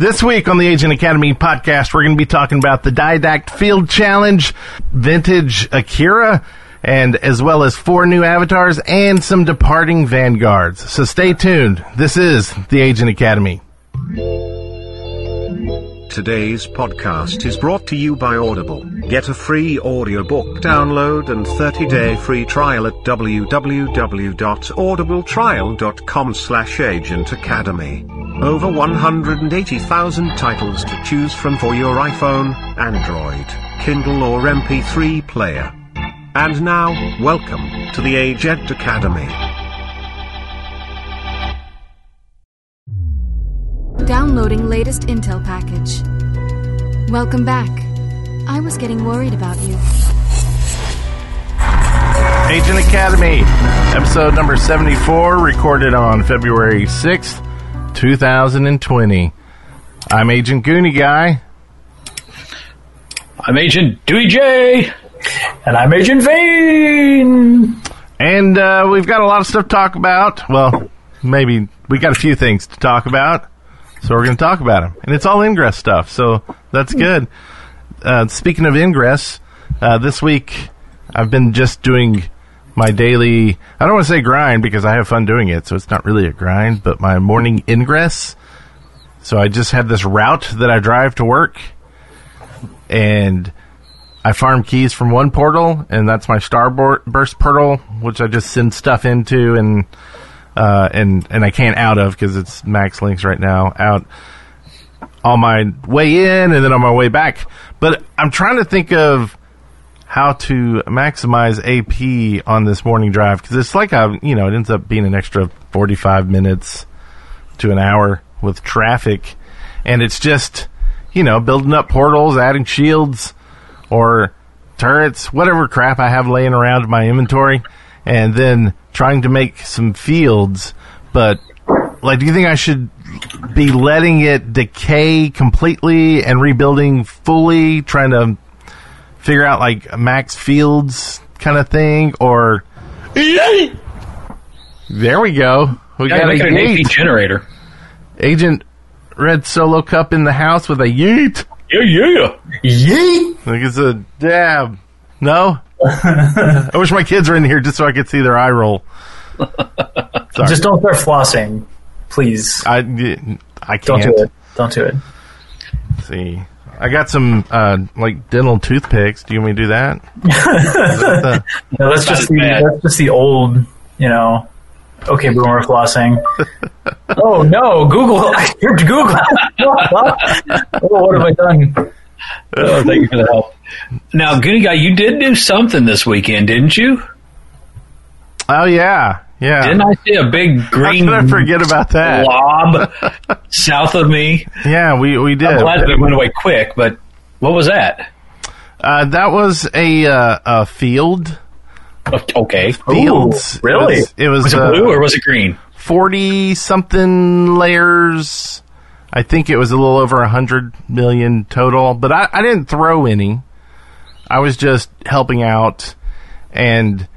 This week on the Agent Academy podcast, we're going to be talking about the Didact Field Challenge, vintage Akira, and as well as four new avatars and some departing vanguards. So stay tuned. This is the Agent Academy. Today's podcast is brought to you by Audible. Get a free audiobook download and 30-day free trial at www.audibletrial.com slash agent academy. Over 180,000 titles to choose from for your iPhone, Android, Kindle or MP3 player. And now, welcome to the Agent Academy. Downloading latest intel package. Welcome back. I was getting worried about you. Agent Academy, episode number 74, recorded on February 6th, 2020. I'm Agent Goonie Guy. I'm Agent Dewey J. And I'm Agent Vane. And uh, we've got a lot of stuff to talk about. Well, maybe we got a few things to talk about. So we're going to talk about them. And it's all Ingress stuff. So that's good. Uh, speaking of Ingress, uh, this week I've been just doing my daily, I don't want to say grind because I have fun doing it. So it's not really a grind, but my morning Ingress. So I just have this route that I drive to work and I farm keys from one portal, and that's my Starburst portal, which I just send stuff into, and uh, and and I can't out of because it's max links right now. Out on my way in, and then on my way back. But I'm trying to think of how to maximize AP on this morning drive because it's like a you know it ends up being an extra 45 minutes to an hour with traffic, and it's just you know building up portals, adding shields or turrets, whatever crap I have laying around in my inventory, and then trying to make some fields. But, like, do you think I should be letting it decay completely and rebuilding fully, trying to figure out, like, max fields kind of thing? Or. There we go. We yeah, got a an AP generator. Agent Red Solo Cup in the house with a yeet. Yeah, yeah. Yeet! Like it's a dab. No? I wish my kids were in here just so I could see their eye roll. Sorry. Just don't start flossing, please. I, I can't. Don't do it. Don't do it. Let's see. I got some uh, like dental toothpicks. Do you want me to do that? that the, no, that's just the that's just the old, you know. Okay, boomer flossing. oh no, Google! I heard Google. oh, what have I done? Oh, thank you for the help. Now, Goonie Guy, you did do something this weekend, didn't you? Oh yeah, yeah. Didn't I see a big green? How could I forget about that blob south of me? Yeah, we we did. I'm glad it went away quick, but what was that? Uh, that was a uh, a field. Okay, fields. Ooh, really? It was, it was, was it uh, blue or was it green? Forty something layers. I think it was a little over a hundred million total, but I, I didn't throw any. I was just helping out and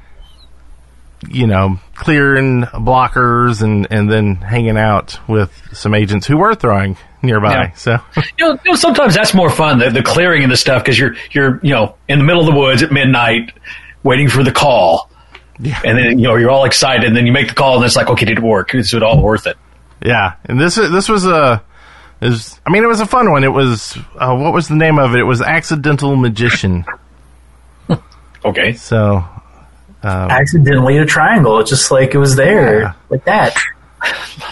you know, clearing blockers and, and then hanging out with some agents who were throwing nearby. Yeah. So, you know, you know, sometimes that's more fun, the, the clearing and the stuff, because you're, you're, you know, in the middle of the woods at midnight waiting for the call. Yeah. And then, you know, you're all excited and then you make the call and it's like, okay, did it work? Is it all worth it? Yeah. And this, this was a, is, I mean, it was a fun one. It was, uh, what was the name of it? It was Accidental Magician. okay. So, um, accidentally a triangle. It's just like it was there, yeah. like that.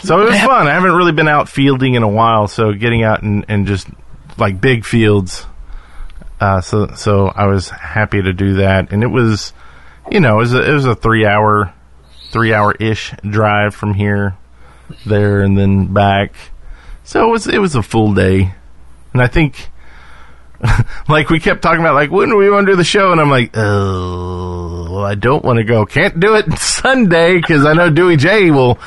So it was fun. I haven't really been out fielding in a while, so getting out and, and just like big fields. Uh, so so I was happy to do that, and it was, you know, it was a, it was a three hour, three hour ish drive from here, there, and then back. So it was it was a full day, and I think like we kept talking about, like when do we want to do the show, and I'm like, oh, well, I don't want to go. Can't do it Sunday because I know Dewey J will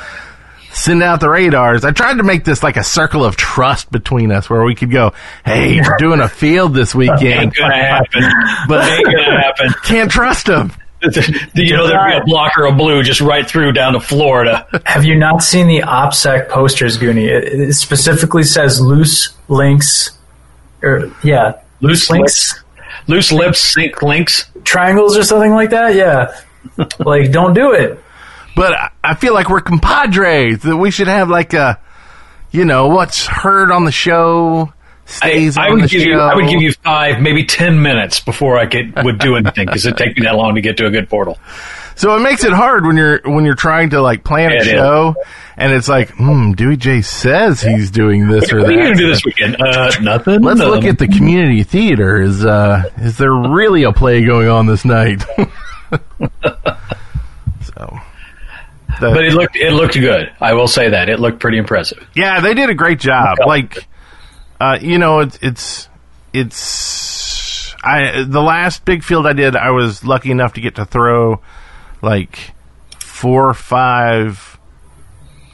send out the radars. I tried to make this like a circle of trust between us where we could go, hey, we're doing a field this weekend. Ain't gonna happen. But ain't gonna happen. Can't trust him. you know, there'd be a blocker of blue just right through down to Florida. Have you not seen the OPSEC posters, Goonie? It, it specifically says loose links, or yeah, loose links, loose lips, sync links, triangles, or something like that. Yeah, like don't do it. But I feel like we're compadres. That we should have like a, you know, what's heard on the show stays I, I would give show. You, I would give you five, maybe ten minutes before I get would do anything because it take me that long to get to a good portal. So it makes it hard when you're when you're trying to like plan Yeah, a it is. show, and it's like, hmm, Dewey J says he's doing this or What are you that. gonna do this weekend? Uh, nothing. Let's look at the community theater. Is uh, is there really a play going on this night? so, the- But it looked it looked good. I will say that it looked pretty impressive. yeah, they did a great job. Like, uh, you know, it's it's it's I the last big field I did, I was lucky enough to get to throw like four or five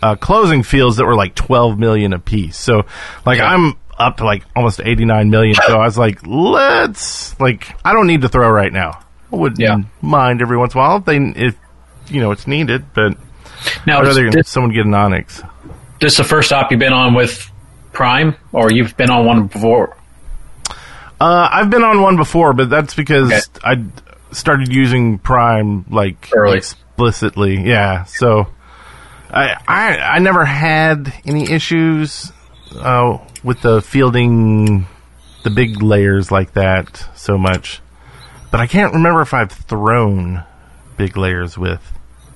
uh, closing fields that were like 12 million apiece. So, like, Okay. I'm up to like almost 89 million. So I was like, let's like, I don't need to throw right now. I wouldn't Yeah. mind every once in a while if they if you know it's needed, but Now, I'd rather this, someone get an onyx. this is the first op you've been on with Prime, or you've been on one before? Uh, I've been on one before, but that's because Okay. I started using Prime like Early. explicitly. Yeah, so I I I never had any issues uh, with the fielding the big layers like that so much, but I can't remember if I've thrown big layers with.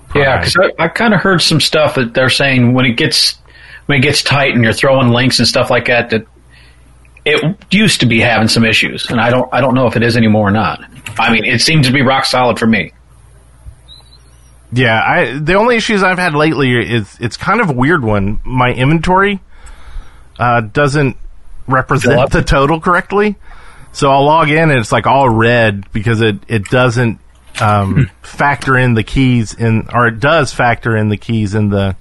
Prime. Yeah, because I, I kind of heard some stuff that they're saying when it gets when it gets tight and you're throwing links and stuff like that that it used to be having some issues, and I don't I don't know if it is anymore or not. I mean, it seems to be rock solid for me. Yeah, I the only issues I've had lately is it's kind of a weird one. My inventory uh, doesn't represent the total correctly, so I'll log in and it's like all red because it it doesn't um, factor in the keys in, or it does factor in the keys in the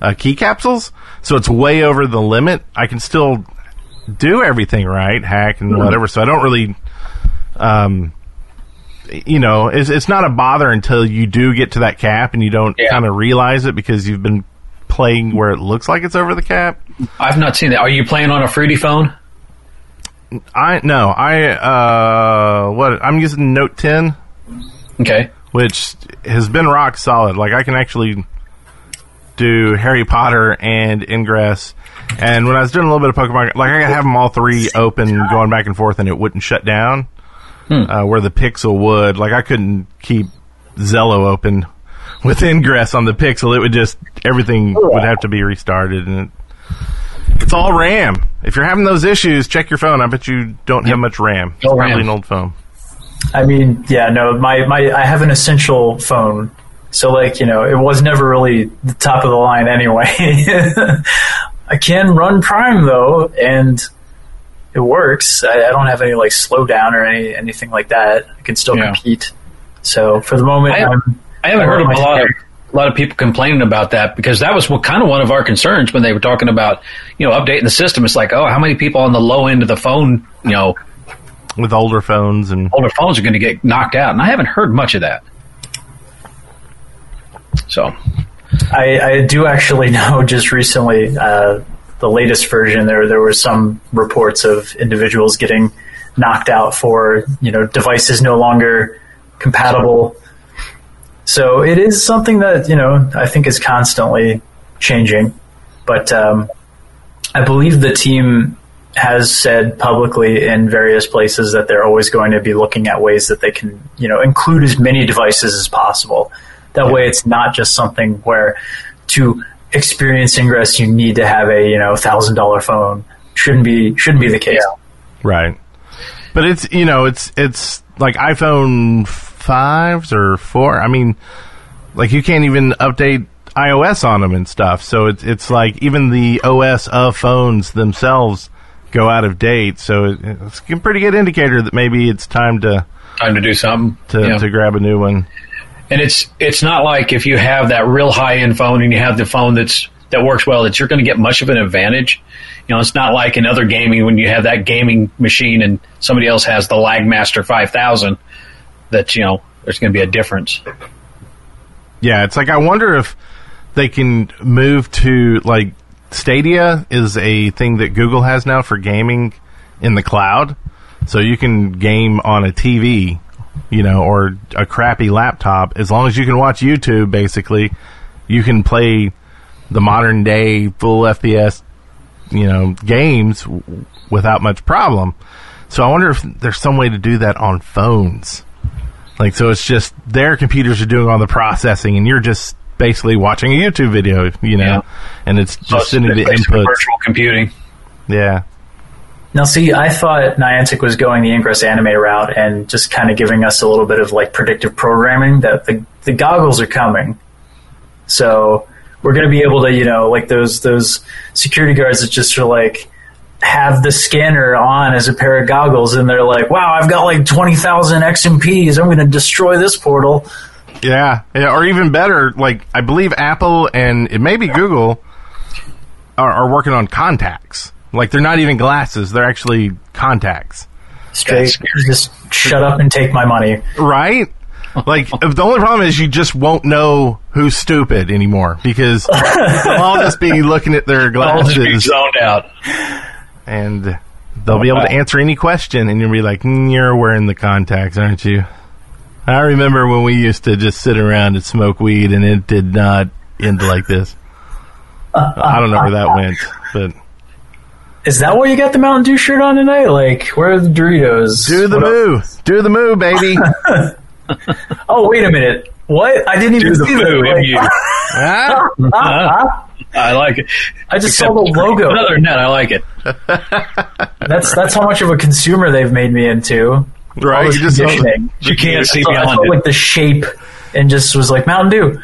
uh, key capsules. So it's way over the limit. I can still do everything right, hack and whatever. So I don't really um, you know, it's, it's not a bother until you do get to that cap and you don't Yeah. kind of realize it because you've been playing where it looks like it's over the cap. I've not seen that. Are you playing on a fruity phone? I no, I uh, what I'm using Note 10, Okay. which has been rock solid. Like I can actually do Harry Potter and Ingress. And when I was doing a little bit of Pokemon, like I could have them all three open, going back and forth, and it wouldn't shut down. Uh, where the Pixel would, like I couldn't keep Zello open with Ingress on the Pixel. It would just everything would have to be restarted, and it, it's all RAM. If you're having those issues, check your phone. I bet you don't have much RAM. It's No probably RAM. an old phone. I mean, yeah, no, my, my I have an essential phone, so like you know, it was never really the top of the line anyway. I can run Prime though, and it works. I, I don't have any like slowdown or any anything like that. I can still Yeah. compete. So for the moment, I- I'm, I haven't I heard of a my lot of a lot of people complaining about that because that was what, kind of one of our concerns when they were talking about you know updating the system. It's like, oh, how many people on the low end of the phone, you know, with older phones and older phones are going to get knocked out? And I haven't heard much of that. So I, I do actually know just recently uh, the latest version there there were some reports of individuals getting knocked out for you know devices no longer compatible. So it is something that you know I think is constantly changing, but um, I believe the team has said publicly in various places that they're always going to be looking at ways that they can you know include as many devices as possible. That way, it's not just something where to experience Ingress you need to have a you know thousand dollar phone. Shouldn't be shouldn't be the case. Right. But it's you know it's it's like iPhone fives or four. I mean, like you can't even update iOS on them and stuff. So it's it's like even the OS of phones themselves go out of date. So it's a pretty good indicator that maybe it's time to time to do something. to, Yeah. to grab a new one. And it's it's not like if you have that real high end phone and you have the phone that's that works well that you're going to get much of an advantage. You know, it's not like in other gaming when you have that gaming machine and somebody else has the Lagmaster 5000 that you know there's going to be a difference. Yeah, it's like I wonder if they can move to like Stadia is a thing that Google has now for gaming in the cloud. So you can game on a TV, you know, or a crappy laptop as long as you can watch YouTube basically, you can play the modern day full FPS, you know, games w- without much problem. So I wonder if there's some way to do that on phones. Like, so it's just their computers are doing all the processing, and you're just basically watching a YouTube video, you know, Yeah. and it's just So it's sending the inputs. virtual computing. Yeah, Now, see, I thought Niantic was going the Ingress anime route and just kind of giving us a little bit of like predictive programming that the the goggles are coming, so we're going to be able to, you know, like those those security guards that just are like have the scanner on as a pair of goggles, and they're like, "Wow, I've got like twenty thousand XMPs. I'm going to destroy this portal." yeah, yeah, or even better, like I believe Apple and it may be Google are, are working on contacts. Like they're not even glasses; they're actually contacts. Straight, just shut up and take my money. Right? Like the only problem is you just won't know who's stupid anymore because they'll all just be looking at their I'll just be glasses zoned out. and they'll be able to answer any question and you'll be like, "Mm, "You're wearing the contacts, aren't you?" I remember when we used to just sit around and smoke weed and it did not end like this. I don't know where that went, but Is that why you got the Mountain Dew shirt on tonight? Like, where are the Doritos? do the What moo, do the moo, baby. Oh, wait a minute. What? I didn't even Do the see moo that. in you. Ah, Ah, I like it. I just saw the logo. Another than that, I like it. That's that's how much of a consumer they've made me into. Right. You just conditioning. You can't see So I beyond saw it. like the shape and just was like Mountain Dew.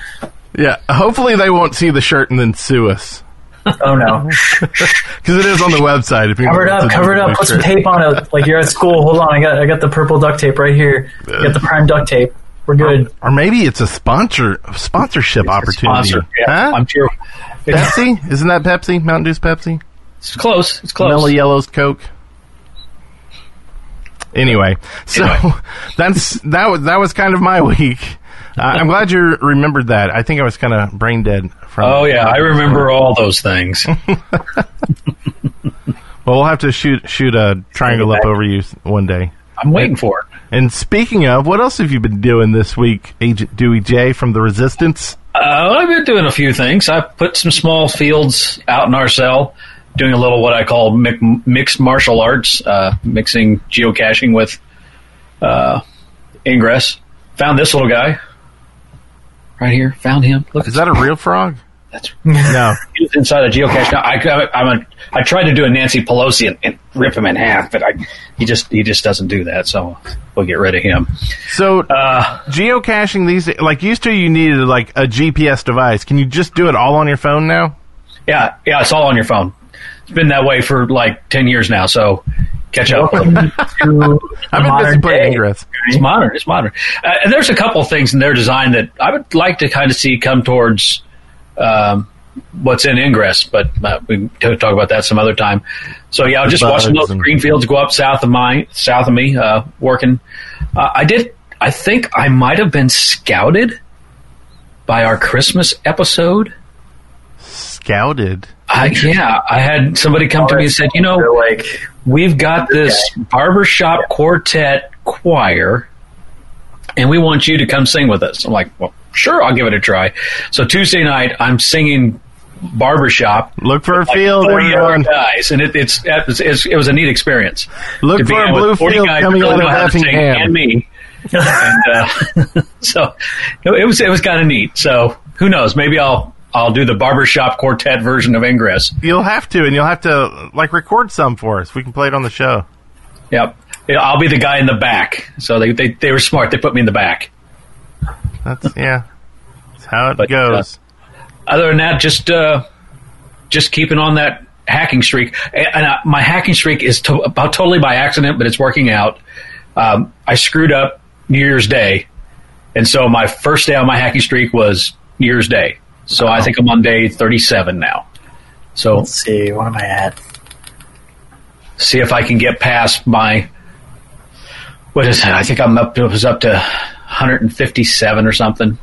yeah. Hopefully they won't see the shirt and then sue us Oh no! because it is on the website. If you cover it up, cover it up. Put some tape on it. Like you're at school. Hold on, I got I got the purple duct tape right here. I got the prime duct tape. We're good. Or maybe it's a sponsor sponsorship opportunity. Sponsor. Yeah, Huh? I'm sure. Pepsi? Isn't that Pepsi? Mountain Dew's Pepsi? It's close. It's close. Mellow Yellow's Coke. Anyway, so Anyway. that's that was that was kind of my week. I'm glad you remembered that. I think I was kind of brain dead from. Oh yeah, I remember all those things. Well, we'll have to shoot shoot a triangle up over you one day. I'm waiting for it. And speaking of, what else have you been doing this week, Agent Dewey J from the Resistance? Uh, I've been doing a few things. I put some small fields out in our cell, doing a little what I call mi- mixed martial arts, uh, mixing geocaching with uh, Ingress. Found this little guy right here. Found him. Look, Is that a real frog? that's No. he was inside a geocache. Now, I, I, I'm a, I tried to do a Nancy Pelosi and, and rip him in half, but I, he just he just doesn't do that. So we'll get rid of him. So Uh, geocaching these like used to you needed like a GPS device. Can you just do it all on your phone now? yeah, yeah, it's all on your phone. It's been that way for like ten years now. So catch up. I've been busy modern playing day. Ingress. It's modern. It's modern. Uh, and there's a couple of things in their design that I would like to kind of see come towards um, what's in Ingress, but uh, we can talk about that some other time. So yeah, I was just watching those green fields go up south of my south of me, uh, working. Uh, I did. I think I might have been scouted by our Christmas episode. Scouted. I, yeah, I had somebody come to me and said, you know, like, we've got this barbershop quartet choir and we want you to come sing with us. I'm like, well, sure, I'll give it a try. So Tuesday night, I'm singing barbershop. Look for a like field, 40 everyone. guys, and it, it's, it's, it's it was a neat experience. Look for a in blue field guys coming that really out of know sing, Effingham. and me. and, uh, so it was it was kind of neat. So who knows? Maybe I'll I'll do the barbershop quartet version of Ingress. You'll have to, and you'll have to like record some for us. We can play it on the show. Yep. I'll be the guy in the back. So they, they, they were smart. They put me in the back. That's yeah. That's how it But, goes. Other than that, just uh, just keeping on that hacking streak. And, and uh, my hacking streak is to, about totally by accident, but it's working out. Um, I screwed up New Year's Day, and so my first day on my hacking streak was New Year's Day. So I think I'm on day 37 now. So let's see, what am I at? see if I can get past my what is it? I think I'm up. It was up to 157 or something.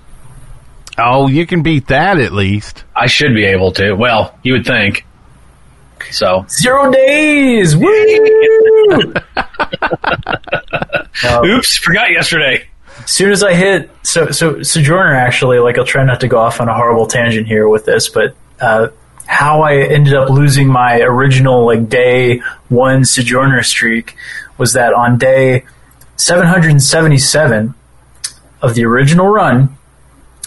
Oh, you can beat that at least. I should be able to. Well, you would think. So zero days. Woo! Oops, forgot yesterday. Soon as I hit so so Sojourner actually like I'll try not to go off on a horrible tangent here with this, but uh, how I ended up losing my original like day one Sojourner streak was that on day 777 of the original run,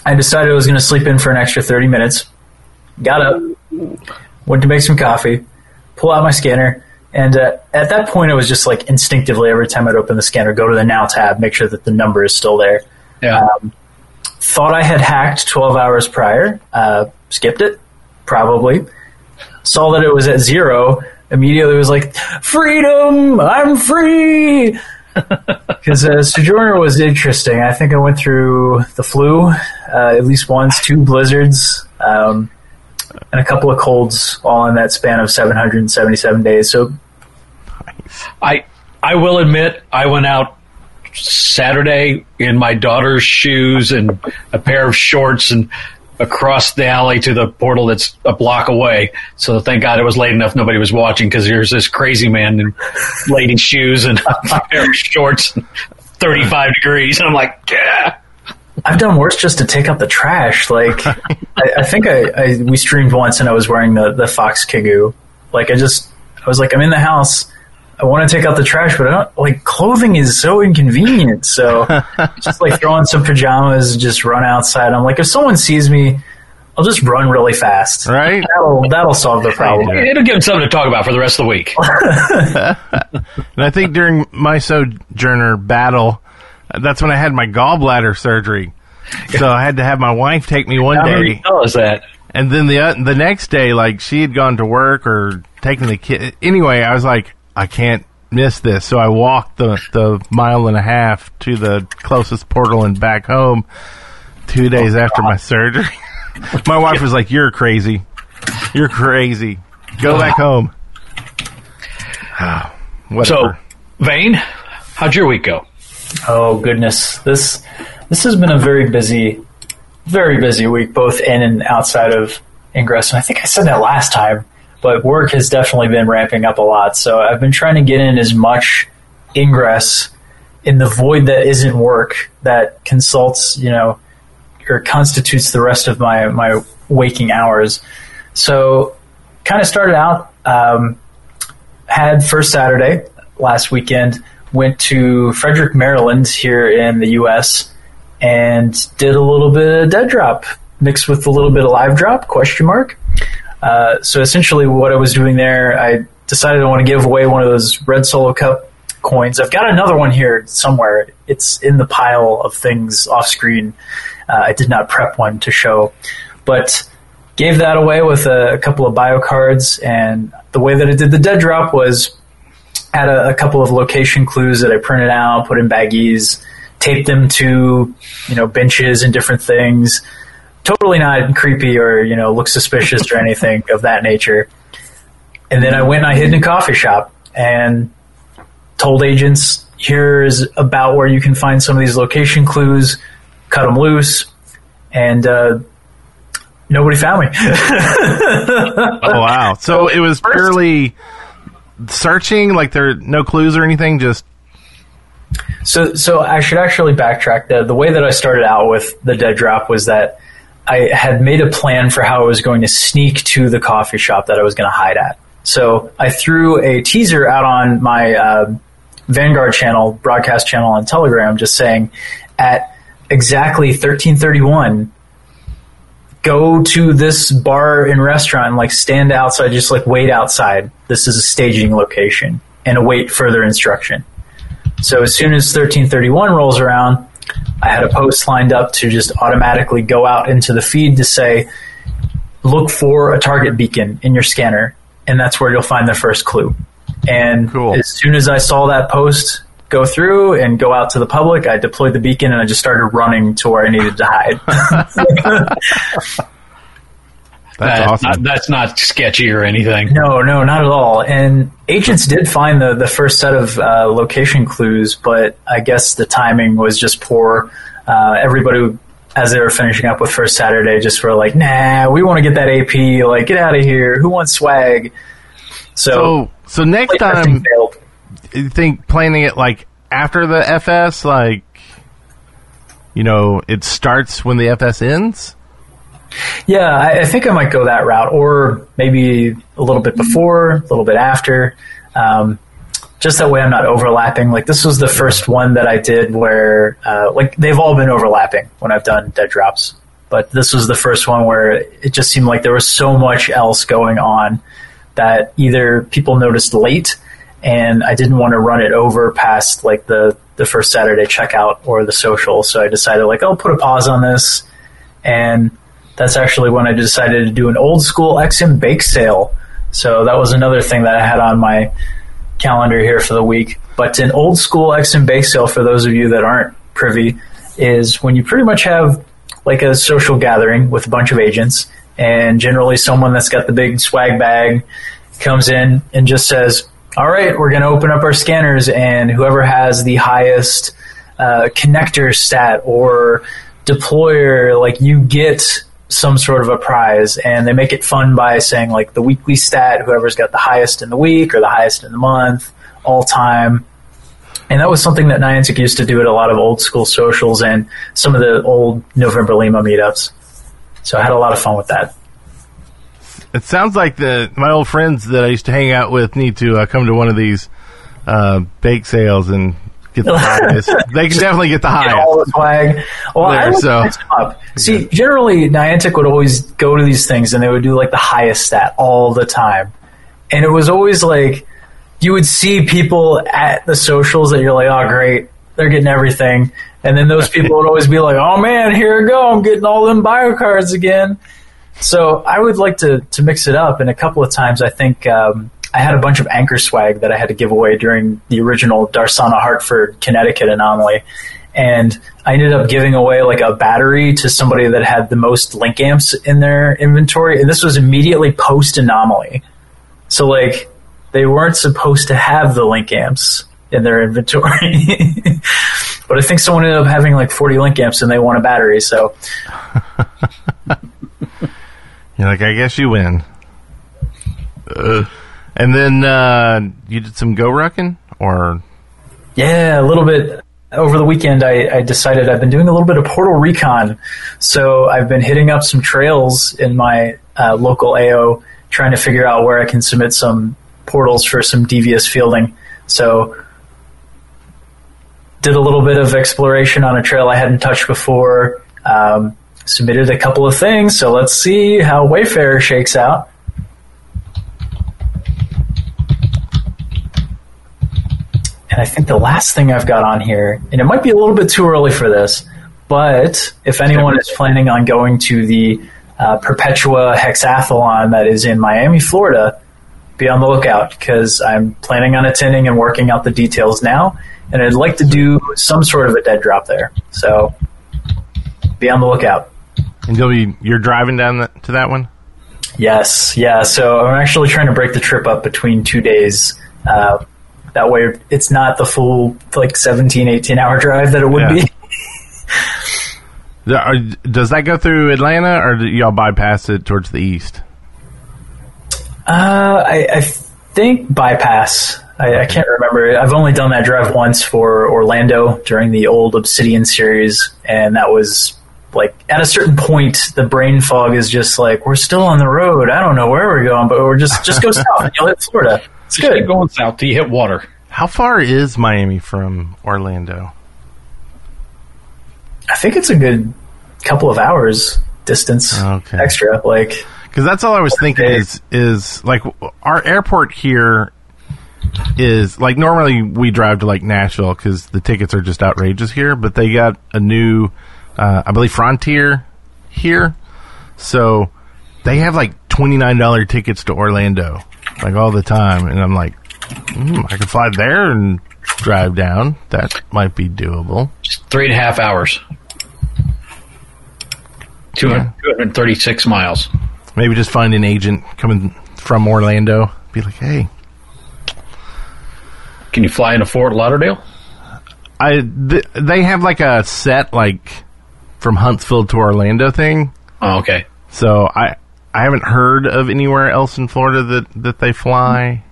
I decided I was going to sleep in for an extra 30 minutes. Got up, went to make some coffee, pull out my scanner, and uh, at that point, it was just like instinctively every time I'd open the scanner, go to the Now tab, make sure that the number is still there. Yeah. Um, thought I had hacked 12 hours prior, uh, skipped it, probably. Saw that it was at zero, immediately was like, freedom, I'm free! Because uh, Sojourner was interesting. I think I went through the flu uh, at least once, two blizzards, um, and a couple of colds, all in that span of 777 days. So, I I will admit I went out Saturday in my daughter's shoes and a pair of shorts and across the alley to the portal that's a block away. So thank God it was late enough nobody was watching because there's this crazy man in lady shoes and a pair of shorts, 35 degrees. And I'm like, yeah. I've done worse just to take out the trash. Like, I, I think I, I, we streamed once and I was wearing the, the Fox Kigu. Like, I just, I was like, I'm in the house. I want to take out the trash, but I don't, like, clothing is so inconvenient. So, just like throw on some pajamas, and just run outside. I'm like, if someone sees me, I'll just run really fast. Right? That'll, that'll solve the problem. It'll give them something to talk about for the rest of the week. And I think during my sojourner battle, that's when I had my gallbladder surgery. So I had to have my wife take me one How many day, tell us that? and then the uh, the next day, like she had gone to work or taken the kid. Anyway, I was like, I can't miss this, so I walked the the mile and a half to the closest portal and back home. Two days after my surgery, my wife was like, "You're crazy. You're crazy. Go back home." Whatever. So, Vane, how'd your week go? Oh goodness, this this has been a very busy, very busy week, both in and outside of Ingress. And I think I said that last time, but work has definitely been ramping up a lot. So I've been trying to get in as much Ingress in the void that isn't work that consults, you know, or constitutes the rest of my my waking hours. So kind of started out. Um, had first Saturday last weekend. Went to Frederick, Maryland, here in the U.S. and did a little bit of dead drop mixed with a little bit of live drop question mark. Uh, so essentially, what I was doing there, I decided I want to give away one of those red solo cup coins. I've got another one here somewhere. It's in the pile of things off screen. Uh, I did not prep one to show, but gave that away with a, a couple of bio cards. And the way that I did the dead drop was had a, a couple of location clues that I printed out, put in baggies, taped them to you know benches and different things. Totally not creepy or you know look suspicious or anything of that nature. And then I went and I hid in a coffee shop and told agents, "Here's about where you can find some of these location clues. Cut them loose." And uh, nobody found me. oh wow! So it was purely searching, like there are no clues or anything. Just So, so I should actually backtrack. The the way that I started out with the dead drop was that I had made a plan for how I was going to sneak to the coffee shop that I was going to hide at. So I threw a teaser out on my uh, Vanguard channel, broadcast channel on Telegram, just saying at exactly 1331 go to this bar and restaurant and like stand outside just like wait outside this is a staging location and await further instruction so as soon as 1331 rolls around, I had a post lined up to just automatically go out into the feed to say, look for a target beacon in your scanner, and that's where you'll find the first clue. And Cool. as soon as I saw that post go through and go out to the public, I deployed the beacon and I just started running to where I needed to hide. that's Uh, awesome. not- that's not sketchy or anything. No, no, not at all. And agents did find the, the first set of uh, location clues, but I guess the timing was just poor. uh, everybody, as they were finishing up with First Saturday, just were like, "Nah, we want to get that AP. Like, get out of here. Who wants swag?" So, So, so next time, failed. you think planning it like after the FS, like, you know, it starts when the FS ends? Yeah, I, I think I might go that route, or maybe a little bit before, a little bit after. Um, just that way I'm not overlapping. Like this was the first one that I did where, uh, like they've all been overlapping when I've done dead drops, but this was the first one where it just seemed like there was so much else going on that either people noticed late and I didn't want to run it over past like the the first Saturday checkout or the social, so I decided like I'll put a pause on this and that's actually when I decided to do an old school XM bake sale. So that was another thing that I had on my calendar here for the week. But an old school XM bake sale, for those of you that aren't privy, is when you pretty much have like a social gathering with a bunch of agents, and generally someone that's got the big swag bag comes in and just says, "All right, we're going to open up our scanners, and whoever has the highest uh, connector stat or deployer, like you get some sort of a prize." And they make it fun by saying like the weekly stat, whoever's got the highest in the week or the highest in the month, all time. And that was something that Niantic used to do at a lot of old school socials and some of the old November Lima meetups. So I had a lot of fun with that. It sounds like the my old friends that I used to hang out with need to uh, come to one of these uh, bake sales and get the highest. They can definitely get the Get all highest. the swag. Well, I There, would so- up. See, generally Niantic would always go to these things and they would do like the highest stat all the time, and it was always like you would see people at the socials that you're like, oh great, they're getting everything, and then those people would always be like, oh man, here I go, I'm getting all them bio cards again. So I would like to to mix it up, and a couple of times I think. Um, I had a bunch of anchor swag that I had to give away during the original Darsana Hartford Connecticut anomaly. And I ended up giving away like a battery to somebody that had the most link amps in their inventory. And this was immediately post anomaly. So like they weren't supposed to have the link amps in their inventory. but I think someone ended up having like 40 link amps and they want a battery. So You're like, I guess you win. Uh, and then uh, you did some go rucking, or Yeah, a little bit. Over the weekend, I, I decided I've been doing a little bit of portal recon. So I've been hitting up some trails in my uh, local AO, trying to figure out where I can submit some portals for some devious fielding. So did a little bit of exploration on a trail I hadn't touched before. Um, submitted a couple of things. So let's see how Wayfarer shakes out. And I think the last thing I've got on here, and it might be a little bit too early for this, but if anyone is planning on going to the uh, Perpetua Hexathlon that is in Miami, Florida, be on the lookout because I'm planning on attending and working out the details now. And I'd like to do some sort of a dead drop there. So be on the lookout. and you'll be you're driving down the, to that one. Yes, yeah. So I'm actually trying to break the trip up between two days. Uh, that way it's not the full like 17, 18 hour drive that it would Yeah. be. Does that go through Atlanta, or do y'all bypass it towards the east? Uh, I, I think bypass. I, I can't remember. I've only done that drive once for Orlando during the old Obsidian series, and that was like at a certain point, the brain fog is just like we're still on the road. I don't know where we're going, but we're just just go south and you'll hit Florida. It's Just keep good. going south till you hit water. How far is Miami from Orlando? I think it's a good couple of hours distance Okay. extra. Like Because that's all I was thinking Okay. is is like our airport here is like normally we drive to like Nashville because the tickets are just outrageous here, but they got a new, uh, I believe Frontier here, so they have like twenty nine dollar tickets to Orlando like all the time, and I'm like, mm, I could fly there and drive down. That might be doable. Just three and a half hours. 200, 236 miles. Maybe just find an agent coming from Orlando. Be like, hey, Can you fly into Fort Lauderdale? I th- they have like a set like from Huntsville to Orlando thing. Oh, okay. So I I haven't heard of anywhere else in Florida that that they fly.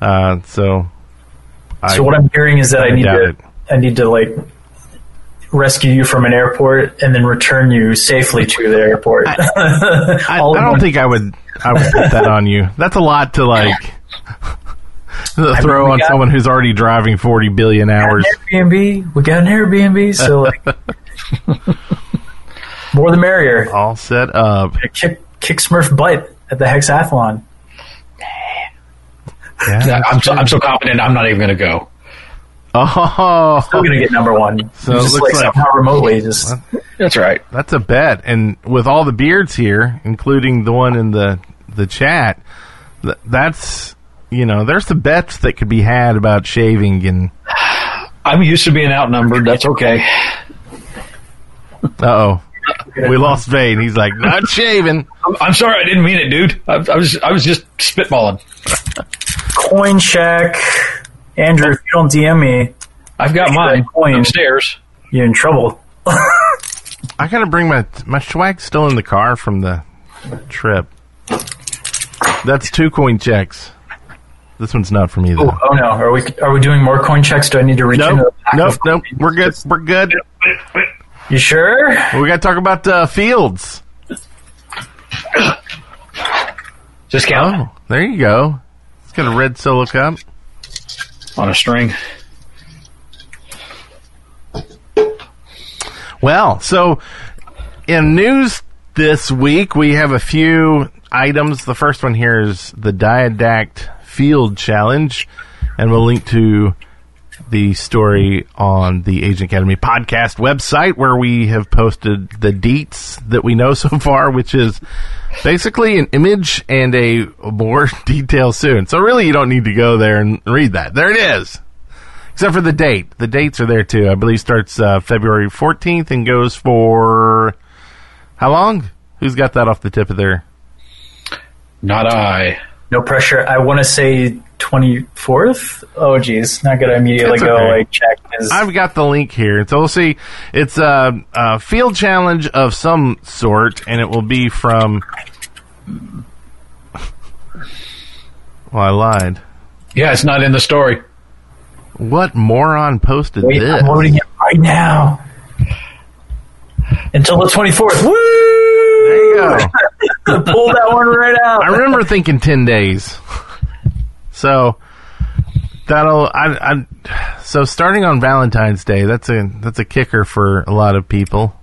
Uh, so So what I'm hearing is that I, I need to it. I need to like rescue you from an airport and then return you safely to the airport. I, I in don't think I would I would put that on you. That's a lot to like throw we on got- someone who's already driving forty billion hours. Airbnb. We got an Airbnb, so like more the merrier. All set up. Kick kick Smurf butt at the hexathlon. Yeah. I'm so, I'm so confident I'm not even going to go. Oh, Still gonna get number one. So just looks like, like- somehow remotely just That's right. that's a bet. And with all the beards here, including the one in the the chat, th- that's you know, there's the bets that could be had about shaving and. I'm used to being outnumbered. That's okay. Uh oh. We lost Vane. He's like, not shaving. I'm, I'm sorry, I didn't mean it, dude. I, I was I was just spitballing. coin check. Andrew, if you don't DM me, I've got mine Coin. upstairs. you're in trouble. I gotta bring my my swag still in the car from the trip. That's two coin checks. This one's not for me though. Oh, oh no, are we are we doing more coin checks? Do I need to reach into Nope, the nope, nope. We're good. We're good. You sure? We got to talk about uh, fields. Just count Oh, there you go. It's got a red solo cup. on a string. Well, so in news this week, we have a few items. The first one here is the Didact Field Challenge, and we'll link to the story on the Agent Academy podcast website where we have posted the deets that we know so far, which is basically an image and a more detail soon. So really, you don't need to go there and read that. There it is except for the date. The dates are there too. I believe starts uh, February 14th and goes for how long? Who's got that off the tip of their? Not I. No pressure. I want to say twenty fourth. Oh geez, not gonna immediately That's go okay. like check. His, I've got the link here. So we'll see. It's a, a field challenge of some sort, and it will be from. Well, I lied. Yeah, it's not in the story. What moron posted Wait, this? I'm loading it right now. Until the twenty fourth. Woo! There you go. Pull that one right out. I remember thinking ten days. So that'll I, I so starting on Valentine's Day. That's a that's a kicker for a lot of people.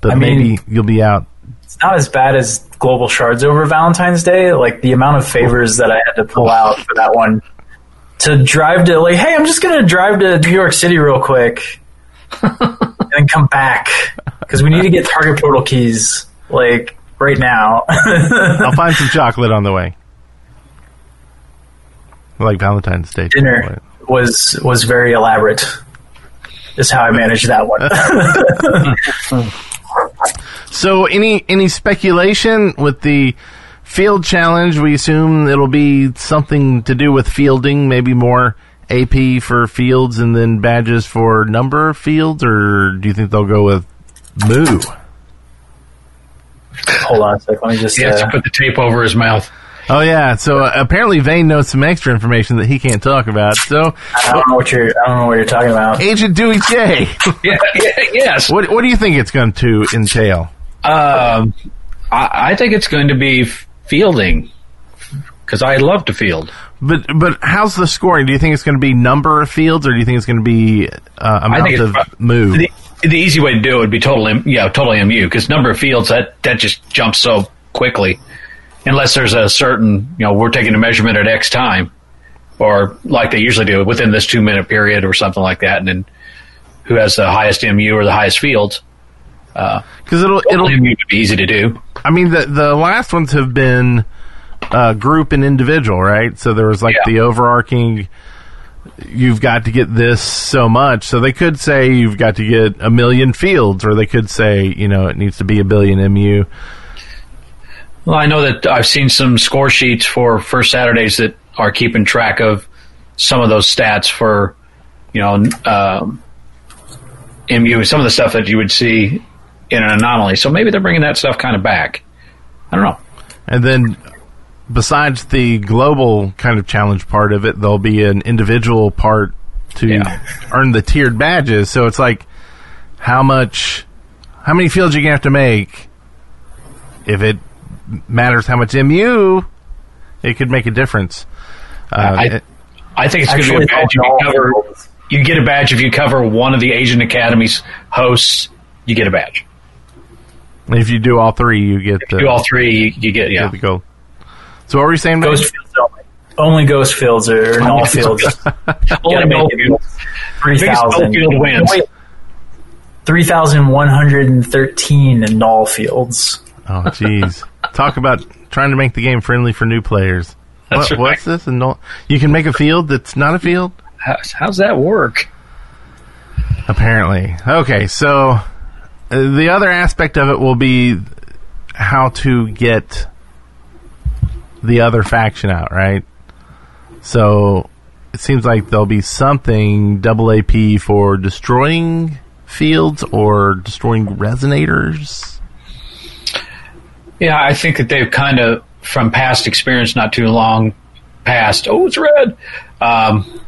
But I mean- maybe you'll be out. It's not as bad as global shards over Valentine's Day. Like the amount of favors that I had to pull out for that one. To drive to like, hey, I'm just gonna drive to New York City real quick, and then come back because we need to get Target portal keys like right now. I'll find some chocolate on the way. Like Valentine's Day Dinner chocolate. was was very elaborate. Is how I managed that one. So any any speculation with the field challenge? We assume it'll be something to do with fielding, maybe more AP for fields and then badges for number of fields, or do you think they'll go with moo? Hold on a sec. Let me just. He has Uh, to put the tape over his mouth. Oh yeah, so uh, apparently Vane knows some extra information that he can't talk about. So I don't know what you're. I don't know what you're talking about. Agent Dewey J, Yeah, yeah, yes. what what do you think it's going to entail? Um, I, I think it's going to be fielding because I love to field. But but how's the scoring? Do you think it's going to be number of fields, or do you think it's going to be uh, amount think of prob- move? The, easy way to do it would be totally, yeah, totally MU because number of fields that that just jumps so quickly, unless there's a certain, you know, we're taking a measurement at X time, or like they usually do within this two minute period or something like that, and then who has the highest MU or the highest fields. Because it'll it'll MU would be easy to do. I mean, the the last ones have been uh, group and individual, right? So there was like Yeah. the overarching. You've got to get this so much. So they could say you've got to get a million fields, or they could say you know it needs to be a billion mu. Well, I know that I've seen some score sheets for first Saturdays that are keeping track of some of those stats for you know, um, MU, some of the stuff that you would see in an anomaly. So maybe they're bringing that stuff kind of back. I don't know. And then, besides the global kind of challenge part of it, there'll be an individual part to Yeah. earn the tiered badges. So it's like, how much, how many fields you gonna have to make? If it matters how much MU, it could make a difference. Uh, I- it- I think it's going to be a Actually, badge if you no, cover. You get a badge if you cover one of the Agent Academy's hosts. You get a badge. if you do all three, you get the, Do all three, you, you get yeah. get the gold. So what were you saying? Ghost fields only. Only ghost fields or null fields. Only null make it field. Three null thousand. field wins. Three thousand one hundred and thirteen null fields. Oh, jeez. Talk about trying to make the game friendly for new players. What, right. What's this? And no, you can make a field that's not a field. How's, how's that work? Apparently. Okay, so uh, the other aspect of it will be how to get the other faction out, right? So it seems like there'll be something double AP for destroying fields or destroying resonators. Yeah, I think that they've kind of, from past experience, not too long past. Oh, it's red. Um,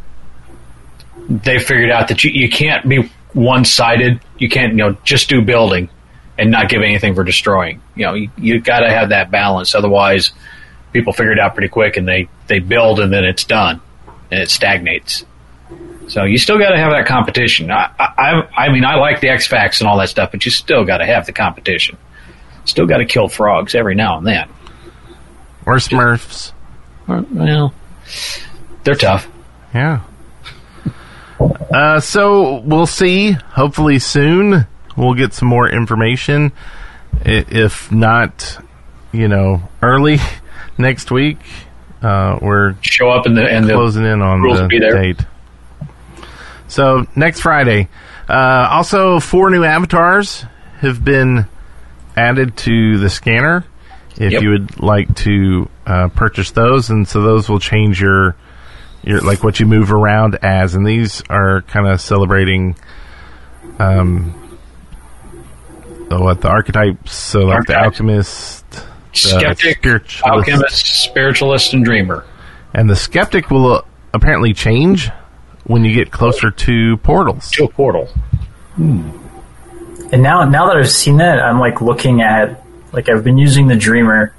they figured out that you, you can't be one sided. You can't, you know, just do building and not give anything for destroying. You know, you, you got to have that balance. Otherwise, people figure it out pretty quick and they, they build and then it's done and it stagnates. So you still got to have that competition. I, I, I mean, I like the X Facts and all that stuff, but you still got to have the competition. Still got to kill frogs every now and then. Or Smurfs. Well, they're tough. Yeah. Uh, so we'll see. Hopefully soon we'll get some more information. If not, you know, early next week, uh, we're Show up and the and the closing in on the will be there. date. So next Friday. Uh, also, four new avatars have been added to the scanner. If Yep. you would like to uh, purchase those, and so those will change your your like what you move around as, and these are kind of celebrating. Um, the, what the archetypes? So like the Archetypes. alchemist, the skeptic, spiritualist, alchemist, spiritualist, and dreamer. and the skeptic will uh, apparently change when you get closer to portals. To a portal. And now, now that I've seen that, I'm like looking at, like I've been using the Dreamer,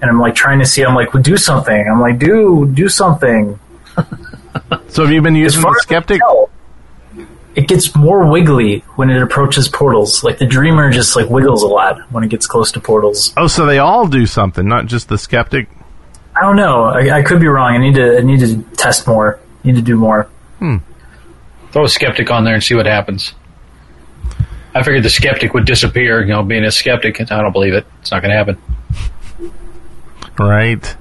and I'm like trying to see. I'm like, well, do something. I'm like, do do something. So have you been using far the as I skeptic? Tell, it gets more wiggly when it approaches portals. Like the Dreamer just like wiggles a lot when it gets close to portals. Oh, so they all do something, not just the skeptic. I don't know. I, I could be wrong. I need to. I need to test more. Need to do more. Hmm. Throw a skeptic on there and see what happens. I figured the skeptic would disappear. You know, being a skeptic, I don't believe it. It's not going to happen. Right.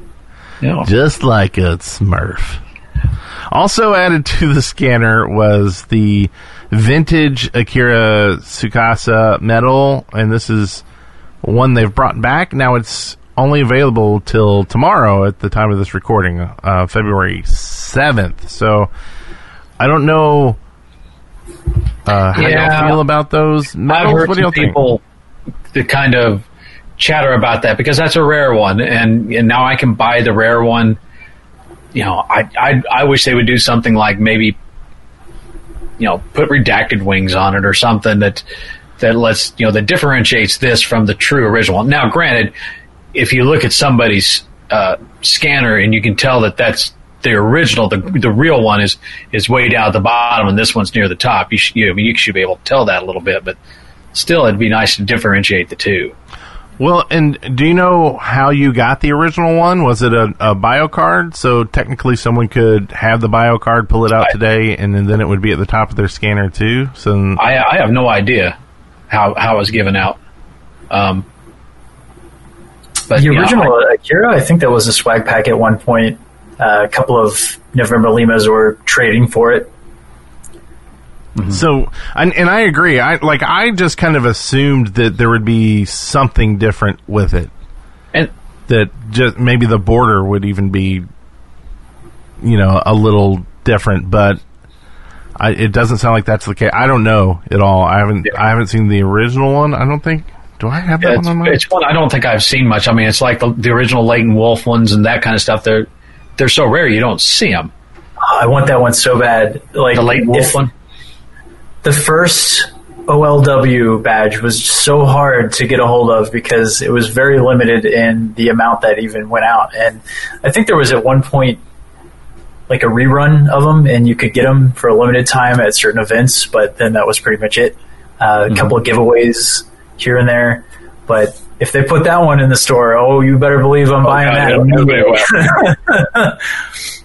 You know, Just like a Smurf. Also added to the scanner was the vintage Akira Tsukasa medal, and this is one they've brought back. Now it's only available till tomorrow at the time of this recording, uh, February 7th. So I don't know uh, how Yeah. y'all feel about those I've medals. heard What do some y'all think? people that kind of chatter about that because that's a rare one, and, and now I can buy the rare one. You know, I, I I wish they would do something like maybe, you know, put redacted wings on it or something that that lets you know that differentiates this from the true original. Now, granted, if you look at somebody's uh, scanner and you can tell that that's the original, the the real one is is way down at the bottom and this one's near the top. You you, I mean, you should be able to tell that a little bit, but still, it'd be nice to differentiate the two. Well, and do you know how you got the original one? Was it a, a bio card? So technically, someone could have the bio card, pull it out I- today, and then, then it would be at the top of their scanner too. So I I have no idea how how it was given out. Um, but The you know, original Akira, I think that was a swag pack at one point. Uh, a couple of November Limas were trading for it. Mm-hmm. So, and, and I agree. I like. I just kind of assumed that there would be something different with it. and That just maybe the border would even be, you know, a little different. But I, it doesn't sound like that's the case. I don't know at all. I haven't I haven't seen the original one. I don't think. Do I have that Yeah, one it's, on my? it's one I don't think I've seen much. I mean, it's like the, the original Leighton Wolf ones and that kind of stuff. They're they're so rare you don't see them. I want that one so bad. Like The Leighton Wolf if- one. The first OLW badge was so hard to get a hold of because it was very limited in the amount that even went out. And I think there was at one point like a rerun of them, and you could get them for a limited time at certain events, but then that was pretty much it. Uh, a couple of giveaways here and there, but if they put that one in the store, oh, you better believe I'm buying God, that. yeah, nobody.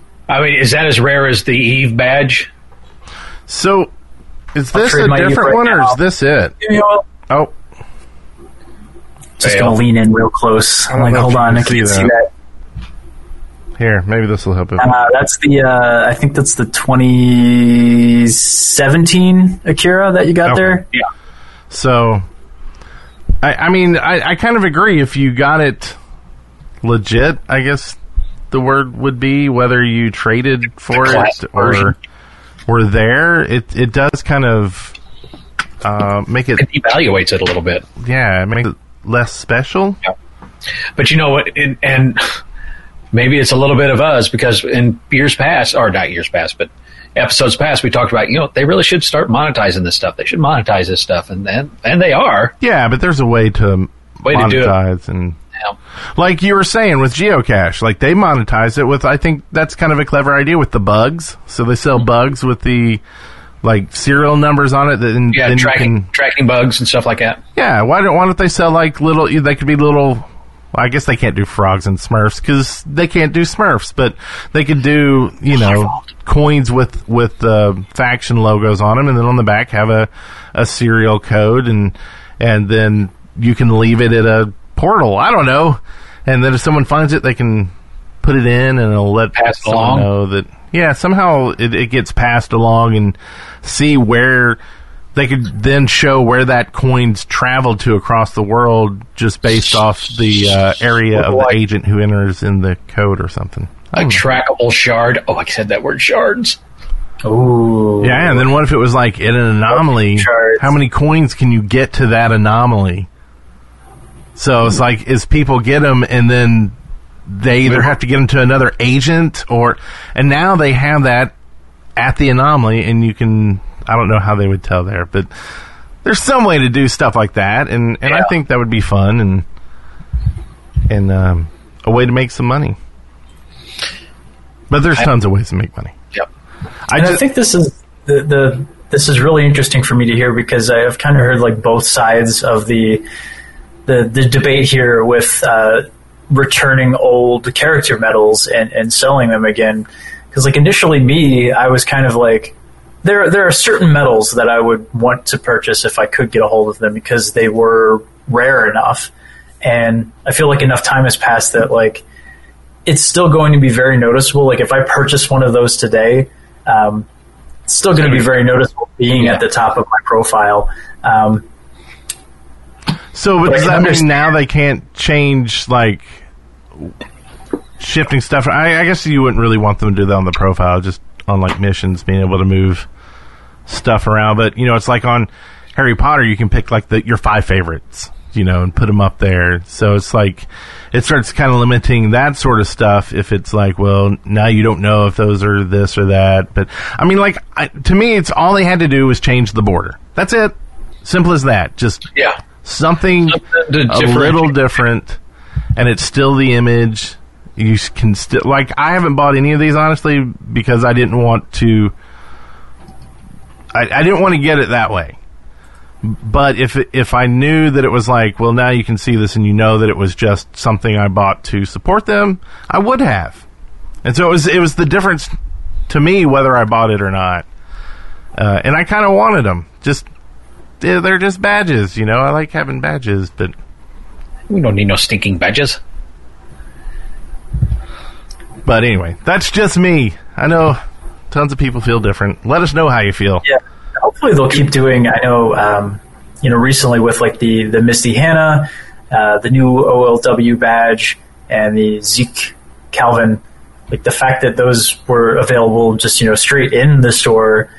I mean, is that as rare as the Eve badge? so, is this a different Eve one, right or is this it? You know, Oh, just Fail. gonna lean in real close. I'm like, hold on, can I can't see that. that. here, maybe this will help. It. Uh, that's the uh, I think that's the 2017 Akira that you got Okay. there. Yeah. So, I, I mean, I, I kind of agree. If you got it legit, I guess the word would be whether you traded for it or version. Were there. It it does kind of uh, make it It evaluates it a little bit. yeah, it makes it less special. But you know what? And, and maybe it's a little bit of us because in years past, or not years past, but episodes past, we talked about you know they really should start monetizing this stuff. They should monetize this stuff, and and, and they are. Yeah, but there's a way to Way to do it. monetize and. Like you were saying with geocache, like they monetize it with. I think that's kind of a clever idea with the bugs. So they sell bugs with the like serial numbers on it. That Yeah, then you tracking can- tracking bugs and stuff like that. yeah. Why don't Why don't they sell like little? They could be little. Well, I guess they can't do frogs and Smurfs because they can't do Smurfs, but they could do you know coins with with uh, faction logos on them, and then on the back have a a serial code, and and then you can leave it at a portal. I don't know, and then if someone finds it, they can put it in, and it'll let Pass someone along. know that yeah somehow it, it gets passed along and see where they could then show where that coin's traveled to across the world just based off the uh, area of the Like- agent who enters in the code or something. A know. trackable shard. Oh, I said that word shards. Ooh, Yeah, and then what if it was like in an anomaly? Shards. How many coins can you get to that anomaly? So it's like, is people get them and then they either have to get them to another agent or, and now they have that at the anomaly and you can, I don't know how they would tell there, but there's some way to do stuff like that and, and I think that would be fun and, and, um, a way to make some money. But there's tons of ways to make money. Yep. I And I think this is the, the this is really interesting for me to hear because I've kind of heard like both sides of the the, the debate here with uh, returning old character medals and, and selling them again. Because like initially, me, I was kind of like there there are certain medals that I would want to purchase if I could get a hold of them because they were rare enough, and I feel like enough time has passed that like it's still going to be very noticeable. Like if I purchase one of those today, um, it's still going to be very noticeable being Yeah. at the top of my profile. Um, So, but But does can that mean now they can't change like shifting stuff? I, I guess you wouldn't really want them to do that on the profile, just on like missions, being able to move stuff around. But you know, it's like on Harry Potter, you can pick like the your five favorites, you know, and put them up there. So it's like it starts kind of limiting that sort of stuff. If it's like, well, now you don't know if those are this or that. But I mean, like I, to me, it's all they had to do was change the border. That's it. Simple as that. Just Yeah. Something Something a little different, and it's still the image. You can still like I haven't bought any of these honestly because I didn't want to. I, I didn't want to get it that way. But if if I knew that it was like, well, now you can see this, and you know that it was just something I bought to support them, I would have. And so it was it was the difference to me whether I bought it or not. Uh, and I kind of wanted them. Just they're, they're just badges, you know. I like having badges, but We don't need no stinking badges. but anyway, that's just me. I know tons of people feel different. Let us know how you feel. yeah, hopefully they'll keep doing. I know, um, you know, recently with like the the Misty Hannah, uh, the new OLW badge, and the Zeke Calvin. Like the fact that those were available just you know straight in the store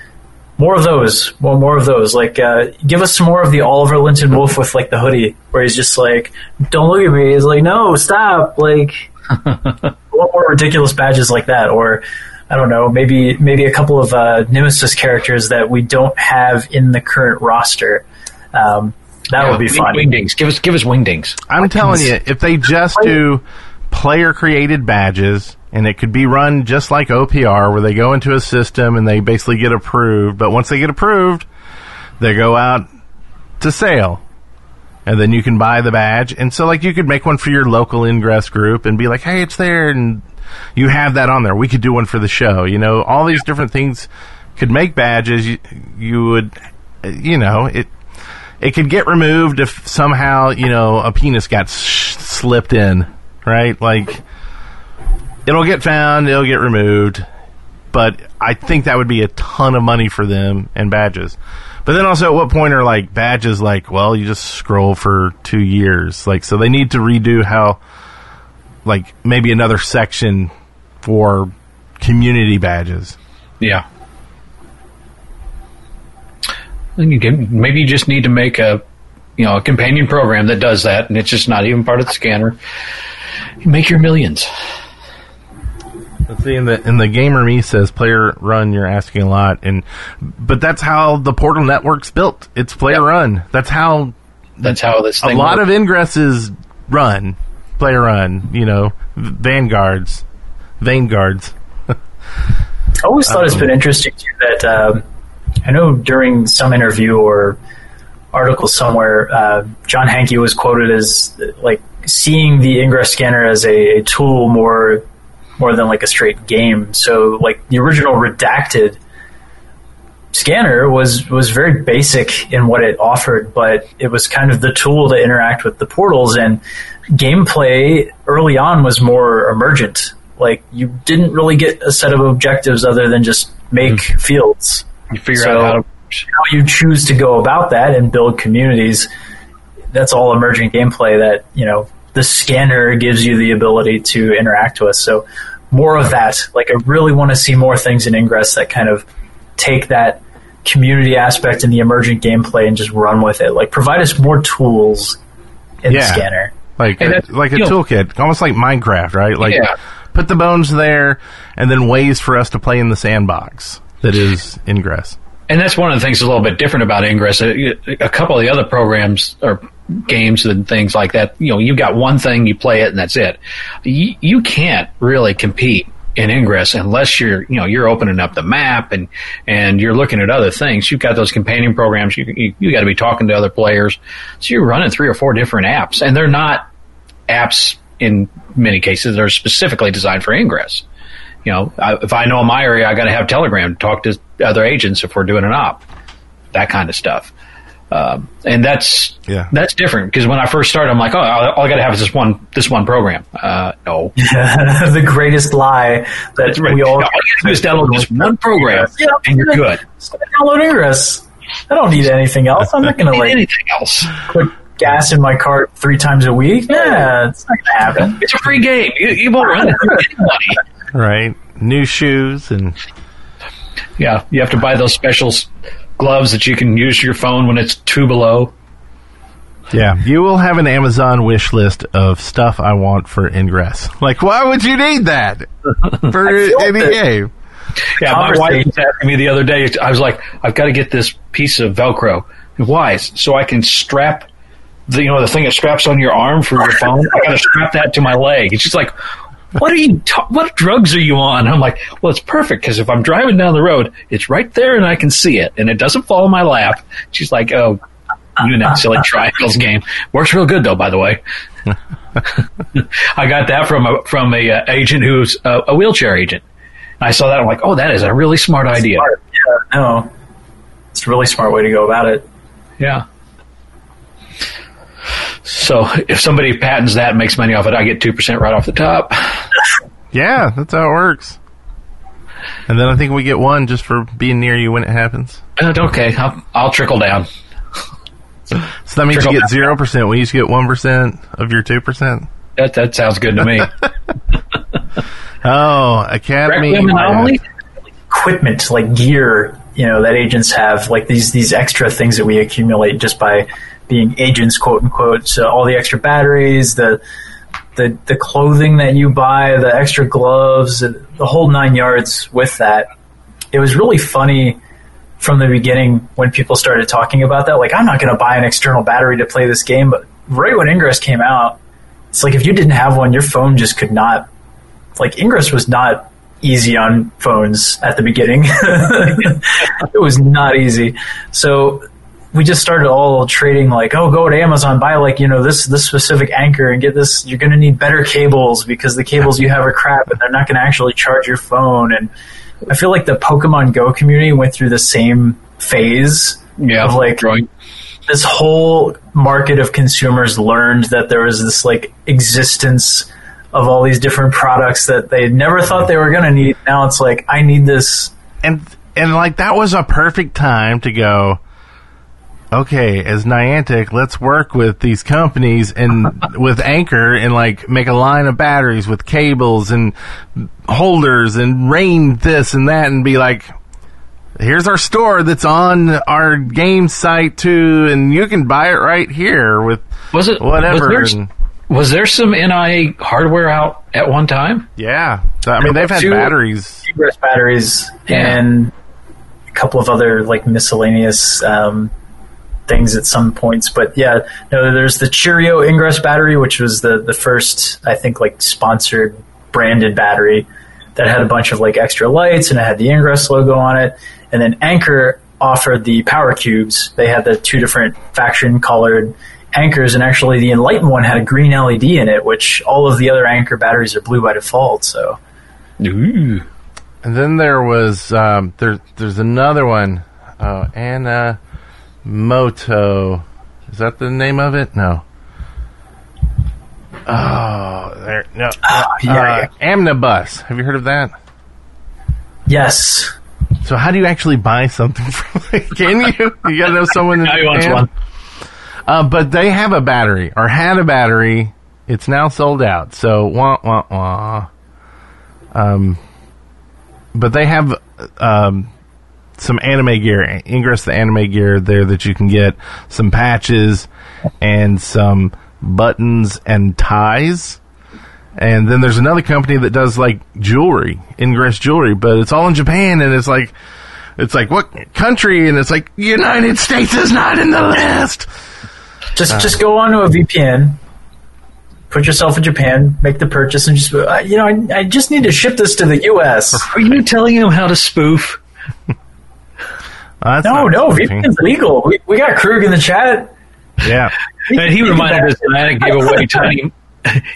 more of those. Well, more of those. Like, uh, give us some more of the Oliver Lynton-Wolfe with like the hoodie, where he's just like, "Don't look at me." He's like, "No, stop!" Like, what more ridiculous badges like that, or I don't know, maybe maybe a couple of uh, Nemesis characters that we don't have in the current roster. Um, that yeah, would be fun. Wingdings, give us give us wingdings. I'm telling you, if they just do player created badges and it could be run just like OPR where they go into a system and they basically get approved, but once they get approved, they go out to sale. And then you can buy the badge. And so like you could make one for your local ingress group and be like, "Hey, it's there." And you have that on there. We could do one for the show. You know, all these different things could make badges. You, you would you know, it it could get removed if somehow, you know, a penis got sh- slipped in, right? Like it'll get found, it'll get removed. But I think that would be a ton of money for them and badges. But then also, at what point are like badges like, well, you just scroll for two years? Like, so they need to redo how, like, maybe another section for community badges. Yeah. Maybe you just need to make a, you know, a companion program that does that, and it's just not even part of the scanner. You make your millions. Let's see in the in the gamer me says player run. You're asking a lot, and but that's how the Portal network's built. It's player yep. run. That's how. That's how this. a lot works. of ingresses run, player run. You know, vanguards, vanguards. I always thought um, it's been interesting too that um, I know during some interview or article somewhere, uh, John Hanke was quoted as like seeing the ingress scanner as a, a tool more more than like a straight game. So like the original redacted scanner was was very basic in what it offered, but it was kind of the tool to interact with the portals and gameplay early on was more emergent. Like you didn't really get a set of objectives other than just make mm. fields. You figure so out how, to- how you choose to go about that and build communities. That's all emergent gameplay that you know the scanner gives you the ability to interact with. So more of that. Like I really want to see more things in Ingress that kind of take that community aspect and the emergent gameplay and just run with it. Like provide us more tools in yeah. the scanner. Like a, uh, like a toolkit, almost like Minecraft, right? Like yeah. put the bones there and then ways for us to play in the sandbox that is Ingress. And that's one of the things that's a little bit different about Ingress. Uh, a, a couple of the other programs or games and things like that, you know, you've got one thing, you play it, and that's it. You, you can't really compete in Ingress unless you're, you know, you're opening up the map and and you're looking at other things. You've got those companion programs. You you, you got to be talking to other players. So you're running three or four different apps, and they're not apps in many cases. They're specifically designed for Ingress. You know, I, if I know my area, I got to have Telegram to talk to other agents if we're doing an op, that kind of stuff. Um, and that's yeah. that's different because when I first started, I'm like, oh, all I got to have is this one this one program. Uh, no, the greatest lie that right. we all, all you do is download this one program yeah, and you're good. Download Ingress. I don't need anything else. I'm not going to like anything else. Put gas in my cart three times a week. Yeah, it's not going to happen. It's a free game. You, you won't run it anybody. Right. New shoes and yeah, you have to buy those special gloves that you can use your phone when it's two below. Yeah, you will have an Amazon wish list of stuff I want for Ingress. Like, why would you need that for any game? Yeah, my wife was asking me the other day. I was like, I've got to get this piece of Velcro. Why? So I can strap the you know the thing that straps on your arm for your phone. I got to strap that to my leg. It's just like, what are you? Ta- what drugs are you on? I'm like, well, it's perfect because if I'm driving down the road, it's right there and I can see it, and it doesn't fall in my lap. She's like, oh, you and that silly triangles game works real good though. By the way, I got that from a from a uh, agent who's uh, a wheelchair agent. I saw that. I'm like, oh, that is a really smart idea. Smart. Yeah, no, it's a really smart way to go about it. Yeah. So if somebody patents that and makes money off it, I get 2% right off the top. Yeah, that's how it works. And then I think we get one just for being near you when it happens. Uh, okay, I'll, I'll, trickle down. So that means trickle you get zero percent. We used to get one percent of your two percent. That that sounds good to me. oh, Academy equipment like gear you know that agents have like these these extra things that we accumulate just by being agents, quote unquote. So all the extra batteries, the the the clothing that you buy, the extra gloves, the whole nine yards with that. It was really funny from the beginning when people started talking about that. Like, I'm not going to buy an external battery to play this game, but right when Ingress came out, it's like if you didn't have one, your phone just could not. Like Ingress was not easy on phones at the beginning. it was not easy. So we just started all trading like, oh, go to Amazon, buy like, you know, this, this specific Anker and get this. You're going to need better cables because the cables you have are crap and they're not going to actually charge your phone. And I feel like the Pokemon Go community went through the same phase yeah, of like growing. this whole market of consumers learned that there was this like existence of all these different products that they never thought they were going to need. Now it's like, I need this. And and like that was a perfect time to go. Okay, as Niantic, let's work with these companies and with Anker and like make a line of batteries with cables and holders and rain this and that and be like, here's our store that's on our game site too, and you can buy it right here with Was it whatever. Was there, and- was there some NIA hardware out at one time? yeah, So, I mean they've had Two- batteries. Ingress batteries Yeah. and a couple of other like miscellaneous um, things at some points. But yeah, no, there's the Cheero Ingress battery, which was the the first I think like sponsored branded battery that had a bunch of like extra lights and it had the Ingress logo on it. And then Anker offered the Power Cubes. They had the two different faction colored Ankers and actually the Enlighten one had a green LED in it, which all of the other Anker batteries are blue by default. So Ooh. And then there was um, there. There's another one, uh, Anna Moto. Is that the name of it? No. Oh, there. No. yeah, uh, Amnibus. Have you heard of that? yes. So how do you actually buy something from? Like, Can you? You gotta know someone. in Now he wants one. Uh, but they have a battery or had a battery. It's now sold out. So wah wah wah. Um, but they have um some anime gear. Ingress the anime gear there that you can get some patches and some buttons and ties. And then there's another company that does like jewelry, Ingress jewelry, but it's all in Japan and it's like it's like what country and it's like United States is not in the list. Just just go onto a VPN, put yourself in Japan, make the purchase, and just uh, you know I, I just need to ship this to the U.S. Are you telling him how to spoof? Uh, No, not no, spoofing. VPN's legal. We, we got Krug in the chat. Yeah. And he reminded us that Niantic gave away tiny.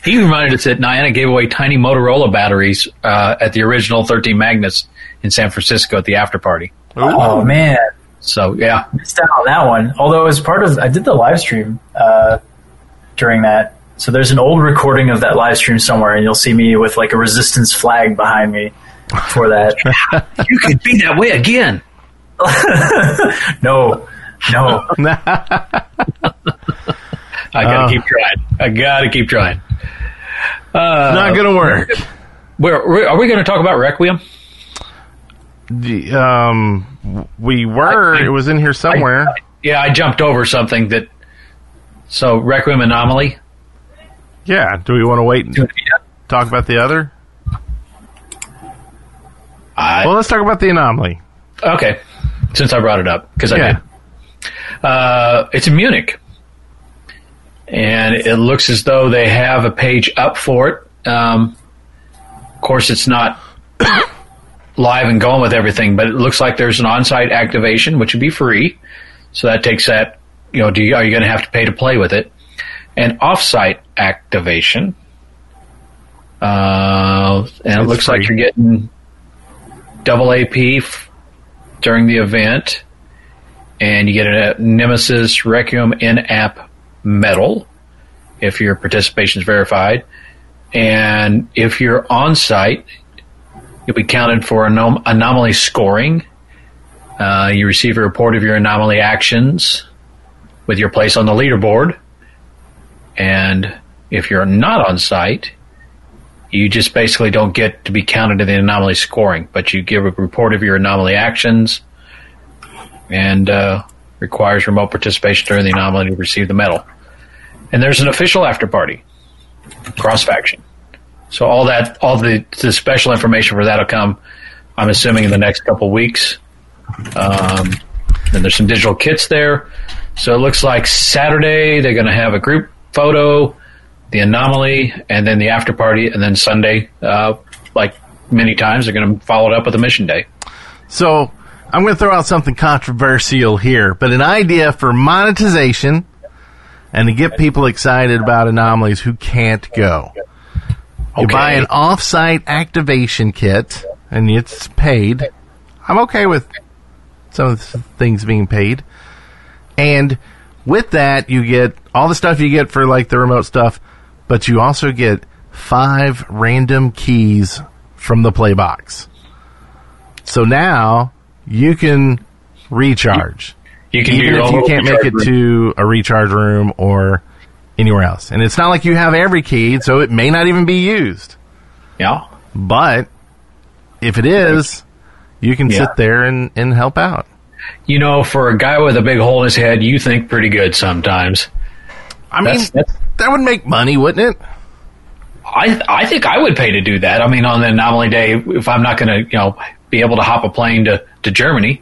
He reminded us that Niantic gave away tiny Motorola batteries uh, at the original 13 Magnus in San Francisco at the after party. Oh man, So yeah, missed out on that one. Although as part of I did the live stream uh, during that, so there's an old recording of that live stream somewhere, and you'll see me with like a resistance flag behind me for that. you could be that way again. no, no, I gotta Oh. keep trying. I gotta keep trying. Uh, not gonna work. Where, where are we going to talk about Requiem? The, um, we were. I- I- it was in here somewhere. Yeah, I jumped over something that. So Requiem Anomaly. yeah. Do we want to wait and talk about the other? I, Well, let's talk about the anomaly. Okay, since I brought it up because I Yeah. did. Uh, it's in Munich, and it looks as though they have a page up for it. Um, of course, it's not live and going with everything, but it looks like there's an on-site activation, which would be free. So that takes that. You know, do you, are you going to have to pay to play with it? And off-site activation, uh, and it looks free. like you're getting double AP f- during the event, and you get a Nemesis Requiem in-app medal if your participation is verified, and if you're on site, you'll be counted for anom- anomaly scoring. Uh, you receive a report of your anomaly actions with your place on the leaderboard, and if you're not on site, you just basically don't get to be counted in the anomaly scoring, but you give a report of your anomaly actions and uh, requires remote participation during the anomaly to receive the medal. And there's an official after party, cross faction. So all that, all the, the special information for that will come. I'm assuming in the next couple weeks. Um, and there's some digital kits there. So it looks like Saturday they're going to have a group photo, the anomaly, and then the after party, and then Sunday, uh, like many times, they're going to follow it up with a mission day. So I'm going to throw out something controversial here, but an idea for monetization and to get people excited about anomalies who can't go. You Okay. buy an off-site activation kit, and it's paid. I'm okay with some of the things being paid. And with that, you get all the stuff you get for like the remote stuff, but you also get five random keys from the play box. So now you can recharge. You can even if you can't make it recharge to a recharge room or anywhere else. And it's not like you have every key, so it may not even be used. Yeah. But if it is, you can Yeah. sit there and, and help out. You know, for a guy with a big hole in his head, you think pretty good sometimes. I mean, That's, that's, that would make money, wouldn't it? I I think I would pay to do that. I mean, on the anomaly day, if I'm not going to, you know, be able to hop a plane to to Germany,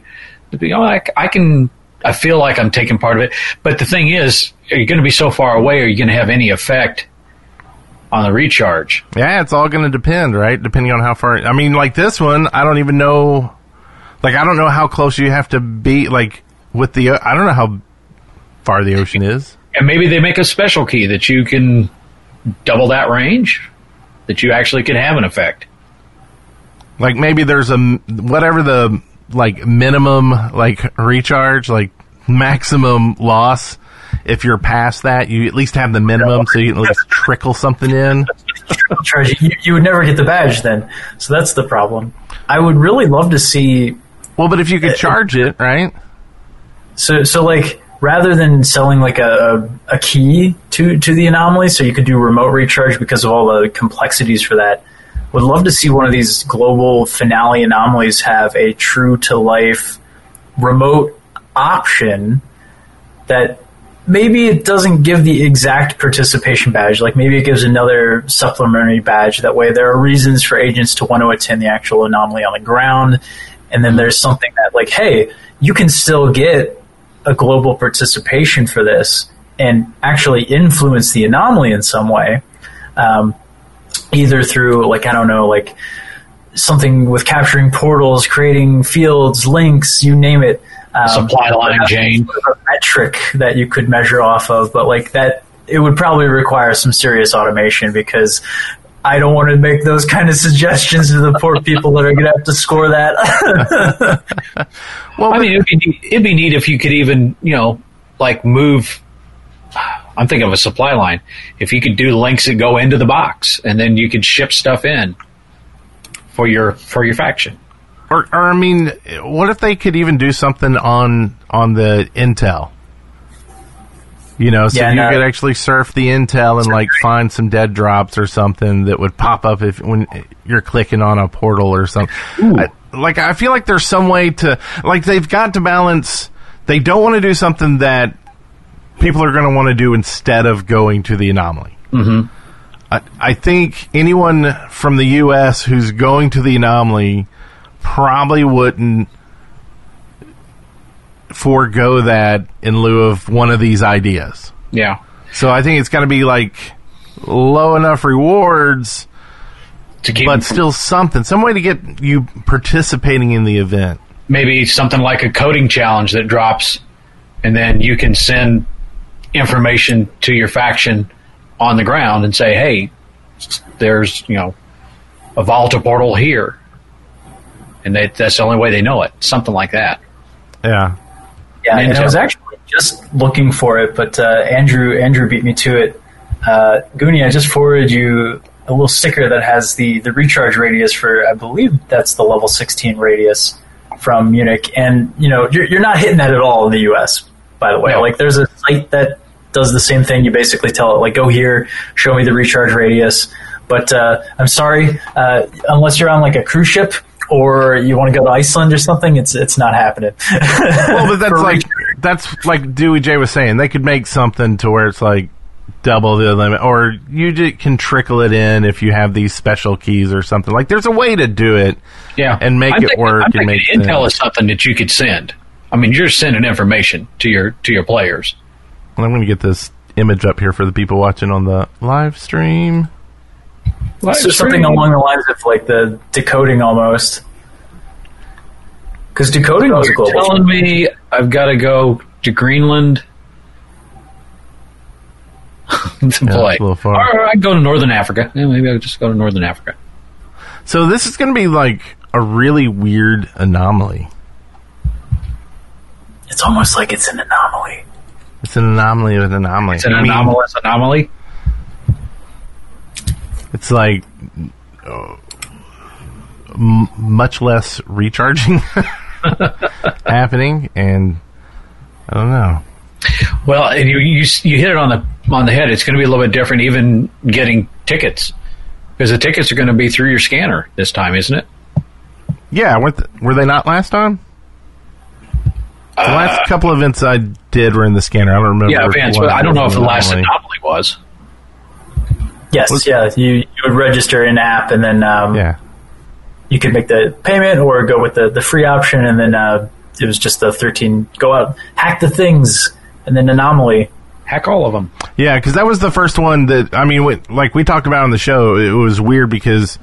you know, I, I can. I feel like I'm taking part of it. But the thing is, are you going to be so far away? Are you going to have any effect on the recharge? Yeah, it's all going to depend, right? Depending on how far. I mean, like this one, I don't even know. Like, I don't know how close you have to be. Like with the, I don't know how far the ocean is. And maybe they make a special key that you can double that range, that you actually can have an effect. Like maybe there's a whatever the like minimum like recharge, like maximum loss. If you're past that, you at least have the minimum, so you can at least trickle something in. You, you would never get the badge then. So that's the problem. I would really love to see Well, but if you could uh, uh, charge it, right? So, so like rather than selling like a, a, key to to the anomaly, so you could do remote recharge because of all the complexities for that. Would love to see one of these global finale anomalies have a true to life remote option that maybe it doesn't give the exact participation badge. Like maybe it gives another supplementary badge. That way, there are reasons for agents to want to attend the actual anomaly on the ground. And then there's something that, like, hey, you can still get a global participation for this and actually influence the anomaly in some way. Um, either through, like, I don't know, like something with capturing portals, creating fields, links, you name it. Um, Supply line, Jane. sort of metric that you could measure off of, but like that, it would probably require some serious automation because I don't want to make those kind of suggestions to the poor people that are going to have to score that. Well, I mean, it'd be, neat, it'd be neat if you could even, you know, like move. I'm thinking of a supply line. If you could do links that go into the box, and then you could ship stuff in for your for your faction. or, or I mean, what if they could even do something on on the Intel? You know, so Yeah, you no. could actually surf the Intel and like find some dead drops or something that would pop up if when you're clicking on a portal or something. I, like I feel like there's some way to like they've got to balance. They don't want to do something that people are going to want to do instead of going to the anomaly. Mm-hmm. I, I think anyone from the U.S. who's going to the anomaly probably wouldn't forego that in lieu of one of these ideas. Yeah, So I think it's going to be like low enough rewards, to keep but still something, some way to get you participating in the event. maybe something like a coding challenge that drops, and then you can send information to your faction on the ground and say, "Hey, there's you know a Volta portal here," and they, that's the only way they know it. Something like that. Yeah. Yeah, and I was actually just looking for it, but uh, Andrew Andrew beat me to it. Uh, Goonie, I just forwarded you a little sticker that has the the recharge radius for I believe that's the level 16 radius from Munich, and you know you're, you're not hitting that at all in the U.S. By the way, No. like there's a site that does the same thing. You basically tell it like go here, show me the recharge radius. But uh, I'm sorry, uh, unless you're on like a cruise ship or you want to go to Iceland or something, it's it's not happening. well, but that's like that's like Dewey J was saying. They could make something to where it's like double the limit, or you j- can trickle it in if you have these special keys or something. Like there's a way to do it, Yeah, and make I'm it thinking- work I'm and make Intel sense. is something that you could send. I mean, you're sending information to your to your players. I'm going to get this image up here for the people watching on the live stream. So something along the lines of like the decoding almost. Because decoding was a You're global. telling me I've got to go to Greenland to Yeah, play. it's a little far. Or I go to Northern Africa. Yeah, maybe I'll just go to Northern Africa. So this is going to be like a really weird anomaly. It's almost like it's an anomaly. It's an anomaly of an anomaly. It's an I mean, anomalous anomaly. It's like uh, m- much less recharging happening, and I don't know. Well, and you, you you hit it on the on the head. It's going to be a little bit different, even getting tickets, because the tickets are going to be through your scanner this time, isn't it? Yeah, were, th- were they not last time? The last couple events I did were in the scanner. I don't remember. Uh, Yeah, one But I don't know if the last anomaly was. Yes, Was- yeah. You you would register an app, and then um, Yeah, you could make the payment or go with the, the free option, and then uh, it was just the thirteen. Go out, hack the things, and then anomaly. Hack all of them. yeah, because that was the first one that I mean, wh- like we talked about on the show. It was weird because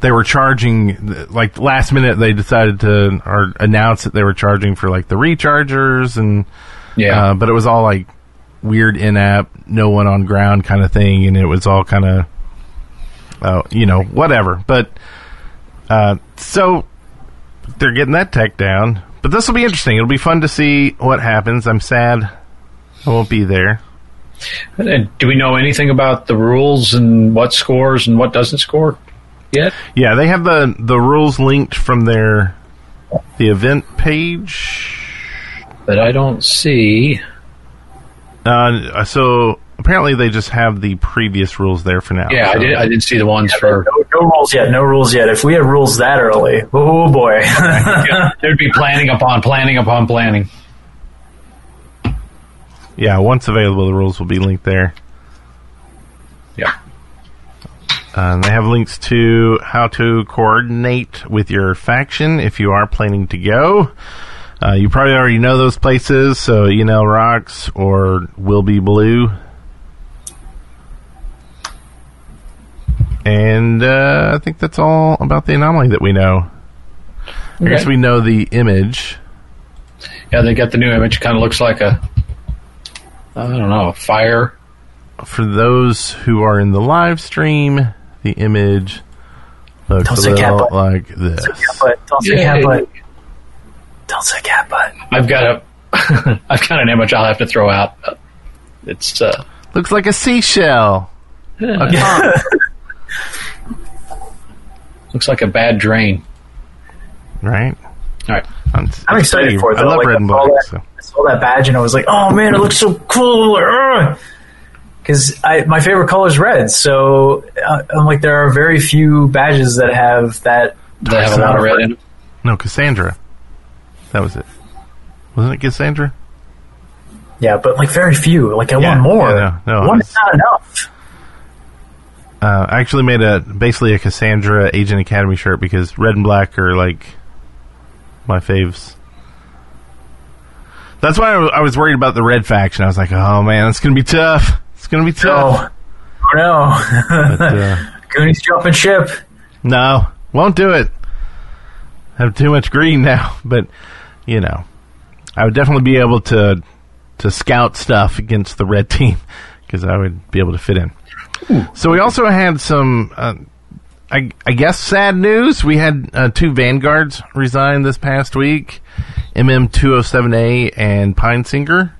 they were charging like last minute. They decided to or announce that they were charging for like the rechargers and Yeah. Uh, but it was all like weird in-app, no one on ground kind of thing, and it was all kind of, uh, you know, whatever. But uh, so they're getting that tech down. But this will be interesting. It'll be fun to see what happens. I'm sad I won't be there. And do we know anything about the rules and what scores and what doesn't score yet? Yeah, they have the the rules linked from their the event page. But I don't see. Uh, so apparently they just have the previous rules there for now. Yeah, I did. I did see the ones for. No, no rules yet. No rules yet. If we had rules that early, oh boy. Yeah, there'd be planning upon planning upon planning. Yeah, once available, the rules will be linked there. Yeah. Uh, and they have links to how to coordinate with your faction if you are planning to go. Uh, you probably already know those places, so Enel Rocks or Will Be Blue. And uh, I think that's all about the anomaly that we know. I guess we know the image. Yeah, they got the new image. Kind of looks like a. I don't know, a fire. For those who are in the live stream, the image looks Don't a say cat little butt. like this. cat butt. Don't say cat butt. Don't say cat butt. I've got a. I've got an image I'll have to throw out. It's uh, Looks like a seashell. A looks like a bad drain. right? All right. I'm, I'm excited for it. I love like, red and I saw black. that- So. I saw that badge and I was like, oh man, it looks so cool. Because my favorite color is red, so uh, I'm like, there are very few badges that have that. That have a lot of red in them. No, Cassandra. That was it. Wasn't it Cassandra? Yeah, but like very few. Like I Yeah, want more. yeah, no, no, One is not enough. Uh, I actually made a basically a Cassandra Agent Academy shirt because red and black are like my faves. That's why I was worried about the red faction. I was like, oh man, it's gonna be tough. It's gonna be tough. Oh, oh no. But, uh, Goonies jumping ship. No, won't do it. Have too much green now, but you know, I would definitely be able to to scout stuff against the red team because I would be able to fit in. So we also had some, uh, I, I guess, sad news. We had uh, two vanguards resign this past week, MM207A and Pine Singer.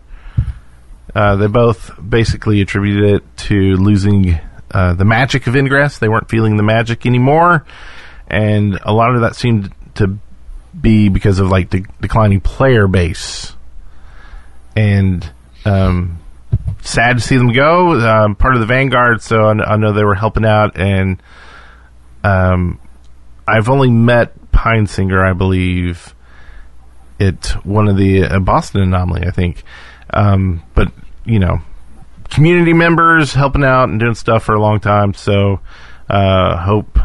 Uh, they both basically attributed it to losing uh, the magic of Ingress. They weren't feeling the magic anymore, and a lot of that seemed to be because of like de- declining player base. And um, sad to see them go. Um, part of the Vanguard, so I, I know they were helping out, and um, I've only met P- Heinsinger, I believe, at one of the uh, Boston Anomaly, I think. Um, but you know, community members helping out and doing stuff for a long time. So uh, hope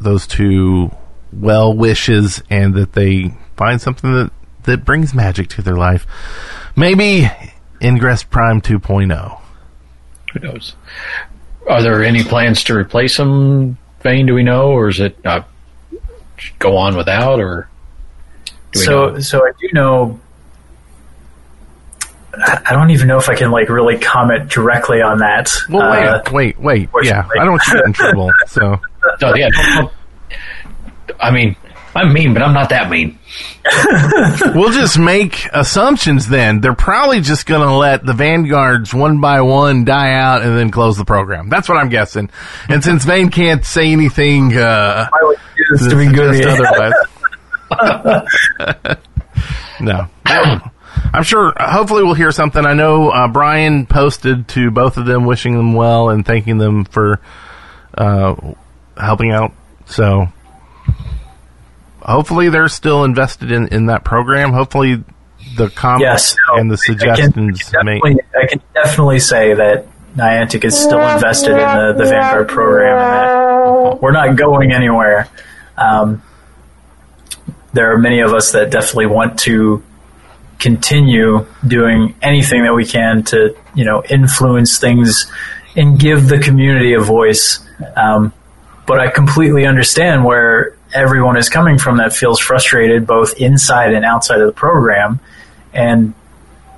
those two well wishes and that they find something that that brings magic to their life. Maybe Ingress Prime 2.0. Who knows? Are there any plans to replace them, Vane? Do we know, or is it uh, go on without, or so? Know? So I do know. I don't even know if I can like really comment directly on that. Well, wait, uh, wait, wait. Yeah, I don't want you get in trouble. So, no, yeah, don't, don't, I mean, I'm mean, but I'm not that mean. we'll just make assumptions then. They're probably just going to let the vanguards one by one die out and then close the program. That's what I'm guessing. And since Vane can't say anything, uh, to be good otherwise. no. I'm sure, hopefully we'll hear something. I know, uh, Brian posted to both of them wishing them well and thanking them for, uh, helping out. So, hopefully they're still invested in, in that program. Hopefully the comments yes, no, and the suggestions I can, I can, I can definitely say that Niantic is still invested in the, the Vanguard program and that we're not going anywhere. Um, there are many of us that definitely want to continue doing anything that we can to, you know, influence things and give the community a voice. Um, but I completely understand where everyone is coming from that feels frustrated both inside and outside of the program. And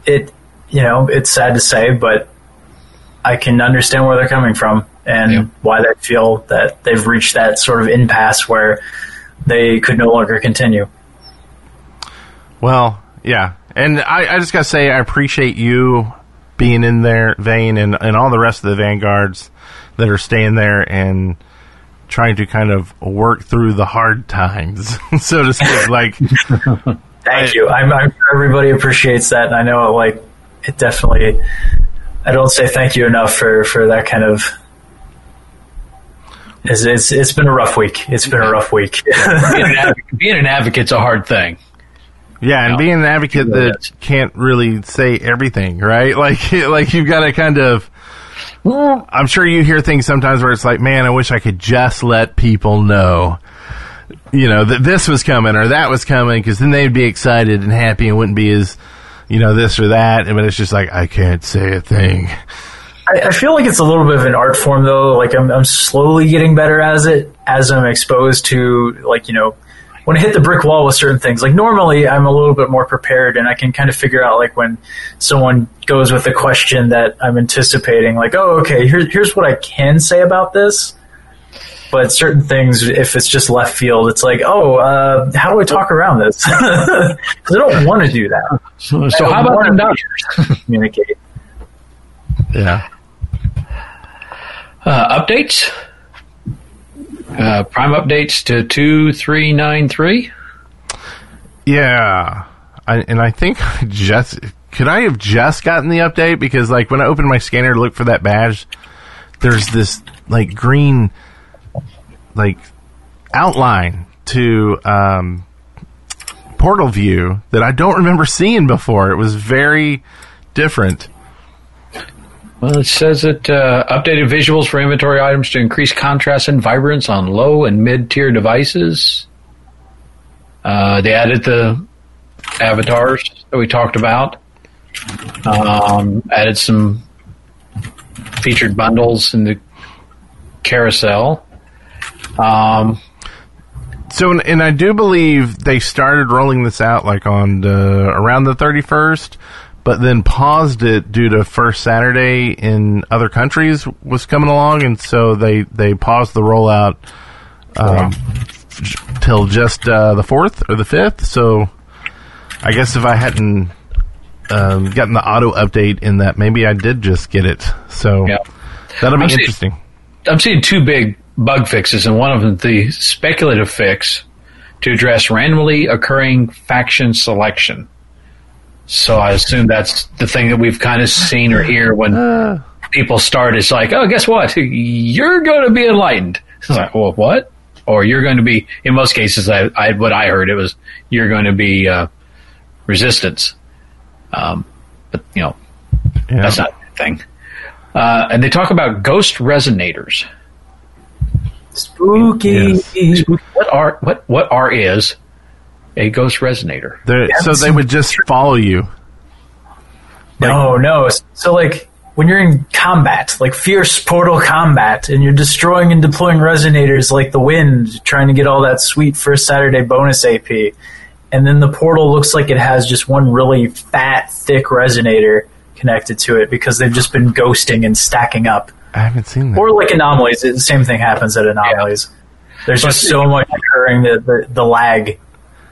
it, you know, it's sad to say, but I can understand where they're coming from and yeah. why they feel that they've reached that sort of impasse where they could no longer continue. Well, yeah. And I, I just got to say, I appreciate you being in there, Vane, and, and all the rest of the Vanguards that are staying there and – trying to kind of work through the hard times, so to speak. Like, thank I, you. I'm, I'm, sure everybody appreciates that, and I know like it definitely. I don't say thank you enough for for that kind of. It's it's, it's been a rough week. It's been a rough week. being, an advocate, being an advocate's a hard thing. Yeah, and being an advocate that can't really say everything, right? Like, like you've got to kind of I'm sure you hear things sometimes where it's like, man, I wish I could just let people know, you know, that this was coming or that was coming because then they'd be excited and happy and wouldn't be as, you know, this or that. But it's just like, I can't say a thing. I, I feel like it's a little bit of an art form though. Like I'm, I'm slowly getting better as it, as I'm exposed to like, you know, when I hit the brick wall with certain things, like normally I'm a little bit more prepared and I can kind of figure out like when someone goes with a question that I'm anticipating, like, oh, okay, here, here's what I can say about this. But certain things, if it's just left field, it's like, oh, uh, how do I talk around this? Because I don't want to do that. So, so how about them communicate. Yeah. Uh, updates? Uh, prime updates to 2393? Yeah. I, and I think I just could I have just gotten the update because like when I opened my scanner to look for that badge, there's this like green like outline to um, portal view that I don't remember seeing before. It was very different. Well, it says that uh, updated visuals for inventory items to increase contrast and vibrance on low and mid tier devices. Uh, they added the avatars that we talked about. Um, added some featured bundles in the carousel. Um, so, and I do believe they started rolling this out like on the, around the 31st, but then paused it due to first Saturday in other countries was coming along, and so they they paused the rollout um, till just uh, the fourth or the fifth. So I guess if I hadn't um, gotten the auto update in that, maybe I did just get it. So yeah. that'll be I'm interesting. Seeing, I'm seeing two big bug fixes, and one of them the speculative fix to address randomly occurring faction selection. So I assume that's the thing that we've kind of seen or hear when people start. It's like, oh, guess what? You're going to be enlightened. It's like, well, what? or you're going to be. In most cases, I, I what I heard it was you're going to be uh, resistance. Um, but you know, Yeah. that's not a thing. Uh, and they talk about ghost resonators. Spooky. Yes. What are what what are is a ghost resonator? They're- so they would just follow you. No, no. So like when you're in combat, like fierce portal combat, and you're destroying and deploying resonators like the wind, trying to get all that sweet first Saturday bonus AP, and then the portal looks like it has just one really fat, thick resonator connected to it because they've just been ghosting and stacking up. I haven't seen that. Or like anomalies, the same thing happens at anomalies. There's just so much occurring that the, the lag.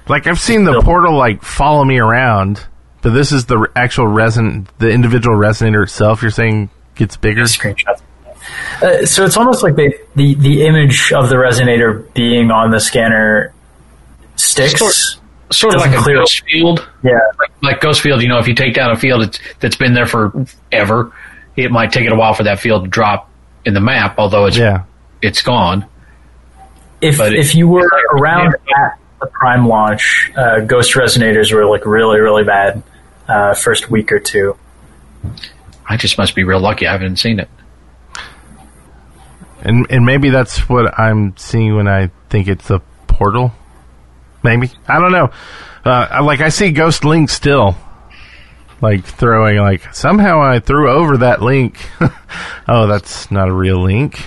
Like I've seen the portal like follow me around, but this is the actual reson the individual resonator itself. You're saying gets bigger. screenshots. Uh, so it's almost like they, the the image of the resonator being on the scanner sticks. Sort- Sort of like a clear- ghost field. Yeah, like, like ghost field, you know, if you take down a field that's, that's been there forever, it might take it a while for that field to drop in the map, although it's Yeah. it's gone. if But it- if you were around at the Prime launch, uh, Ghost resonators were like really really bad uh, first week or two. I just must be real lucky. I haven't seen it. And and maybe that's what I'm seeing when I think it's a portal. Maybe I don't know. Uh, like I see Ghost Link still, like throwing like somehow I threw over that link. oh, that's not a real link.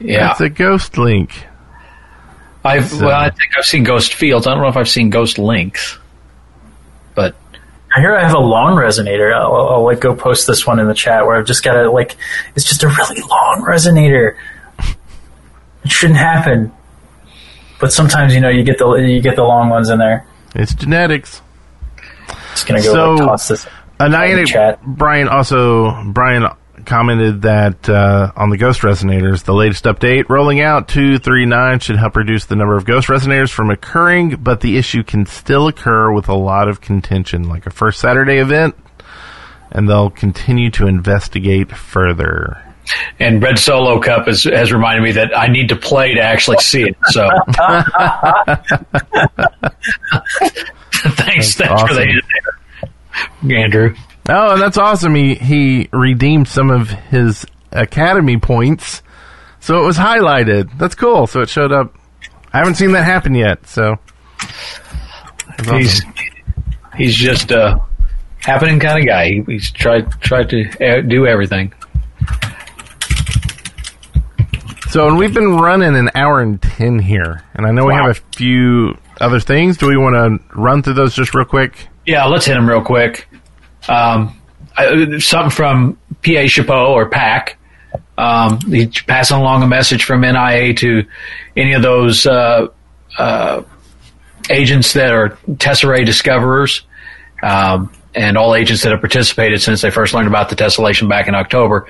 Yeah, it's a Ghost Link. I've so- well, I uh, think I've seen ghost fields. I don't know if I've seen ghost links, but I hear I have a long resonator. I'll, I'll like go post this one in the chat where I've just got a like it's just a really long resonator. It shouldn't happen, but sometimes you know you get the you get the long ones in there. It's genetics. Just gonna go So- like, toss this. Annihilate chat. Brian also Brian commented that uh, on the ghost resonators, the latest update rolling out two three nine should help reduce the number of ghost resonators from occurring, but the issue can still occur with a lot of contention, like a first Saturday event, and they'll continue to investigate further. and Red Solo Cup has has reminded me that I need to play to actually see it. So thanks, thanks for the Andrew. Oh, and that's awesome. He he redeemed some of his academy points, so it was highlighted. That's cool. So it showed up. I haven't seen that happen yet. So That's He's he's just a happening kind of guy. He, he's tried tried to uh, do everything. So, and we've been running an hour and ten here, and I know we have a few other things. Do we want to run through those just real quick? Yeah, let's hit them real quick. Um, something from PA Chapeau or PAC. Um, he's passing along a message from NIA to any of those uh, uh, agents that are Tesserae discoverers um, and all agents that have participated since they first learned about the tessellation back in October.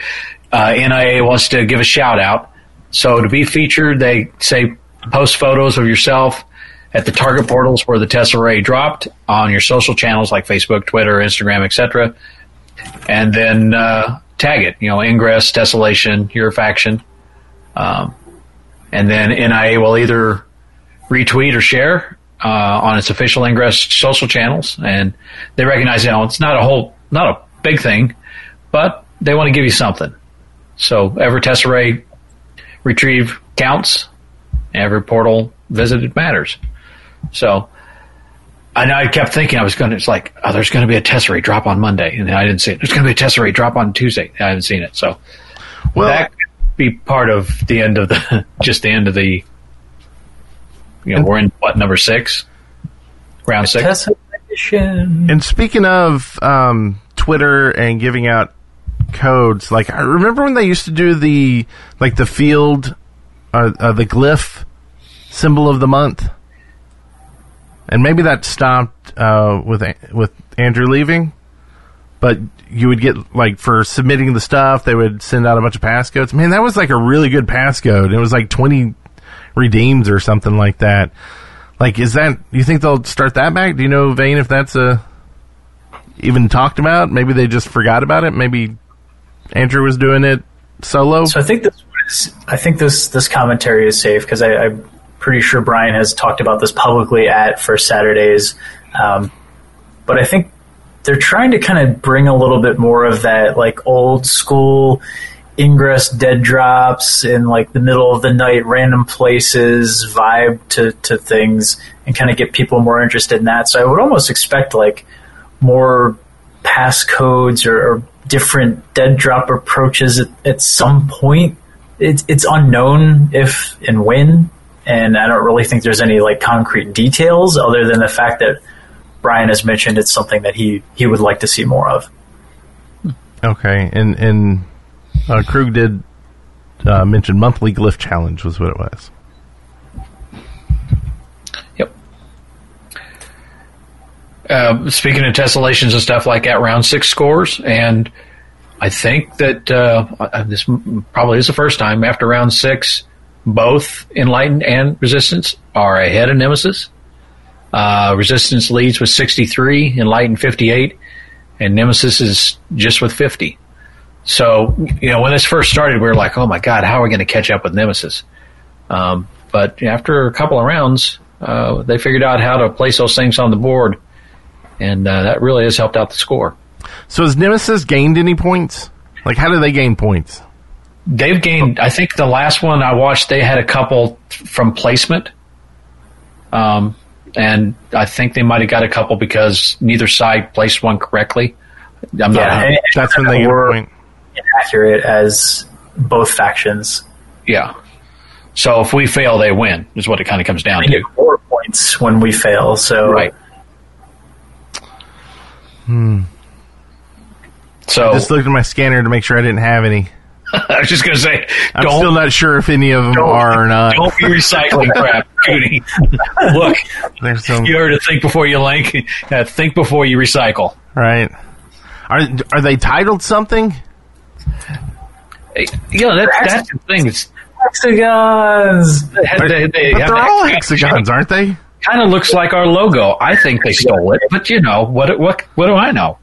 Uh, NIA wants to give a shout out. So to be featured, they say post photos of yourself at the target portals where the Tesserae dropped on your social channels like Facebook, Twitter, Instagram, etc. And then uh, tag it, you know, Ingress, Tessellation, your faction. Um, and then NIA will either retweet or share uh, on its official Ingress social channels. And they recognize, you know, it's not a whole, not a big thing, but they want to give you something. So every Tesserae retrieve counts. Every portal visited matters. So, I know I kept thinking I was going to, it's like, oh, there's going to be a Tesserae drop on Monday, and I didn't see it. There's going to be a Tesserae drop on Tuesday. I haven't seen it. So, Well, that could be part of the end of the, just the end of the, you know, we're in what, number six? Round six? And speaking of um, Twitter and giving out codes, like I remember when they used to do the like the field, uh, uh, the glyph symbol of the month, and maybe that stopped uh, with with Andrew leaving. But you would get like for submitting the stuff, they would send out a bunch of passcodes. Man, that was like a really good passcode. It was like twenty redeems or something like that. Like, is that? You think they'll start that back? Do you know, Vane, if that's a even talked about? Maybe they just forgot about it. Maybe Andrew was doing it solo. So I think this was, I think this this commentary is safe because I'm pretty sure Brian has talked about this publicly at First Saturdays. Um, but I think they're trying to kind of bring a little bit more of that like old school ingress dead drops in like the middle of the night random places vibe to, to things and kind of get people more interested in that. So i would almost expect like more passcodes or, or different dead drop approaches at, at some point. It's unknown if and when and i don't really think there's any like concrete details other than the fact that brian has mentioned it's something that he, he would like to see more of Okay, and and uh, Krug did uh, mention monthly glyph challenge was what it was. Yep. Uh, speaking of tessellations and stuff like that, round six scores, and I think that uh, uh, this probably is the first time after round six, both Enlightened and Resistance are ahead of Nemesis. Uh, Resistance leads with 63, Enlightened 58, and Nemesis is just with 50. So, you know, when this first started, we were like, oh my God, how are we going to catch up with Nemesis? Um, but after a couple of rounds, uh, they figured out how to place those things on the board, and uh, that really has helped out the score. So has Nemesis gained any points? Like, how do they gain points? They've gained, I think the last one I watched, they had a couple from placement. Um, and I think they might have got a couple because neither side placed one correctly. I'm not. Yeah, and- That's when they were a Or- point. accurate as both factions Yeah. So if we fail, they win. Is what it kind of comes down to. four points when we fail so Right. Hmm. So I Just looked at my scanner to make sure I didn't have any. I was just going to say, I'm don't still not sure if any of them are or not. don't be recycling crap, Judy. Look, There's some you heard to think before you link. Uh, think before you recycle. right. Are are they titled something? Hey, You know, that, that's the thing. It's, hexagons But, they, they but they're all hexagons, aren't they? Kind of looks like our logo. I think they stole it, but you know what? What? What do I know?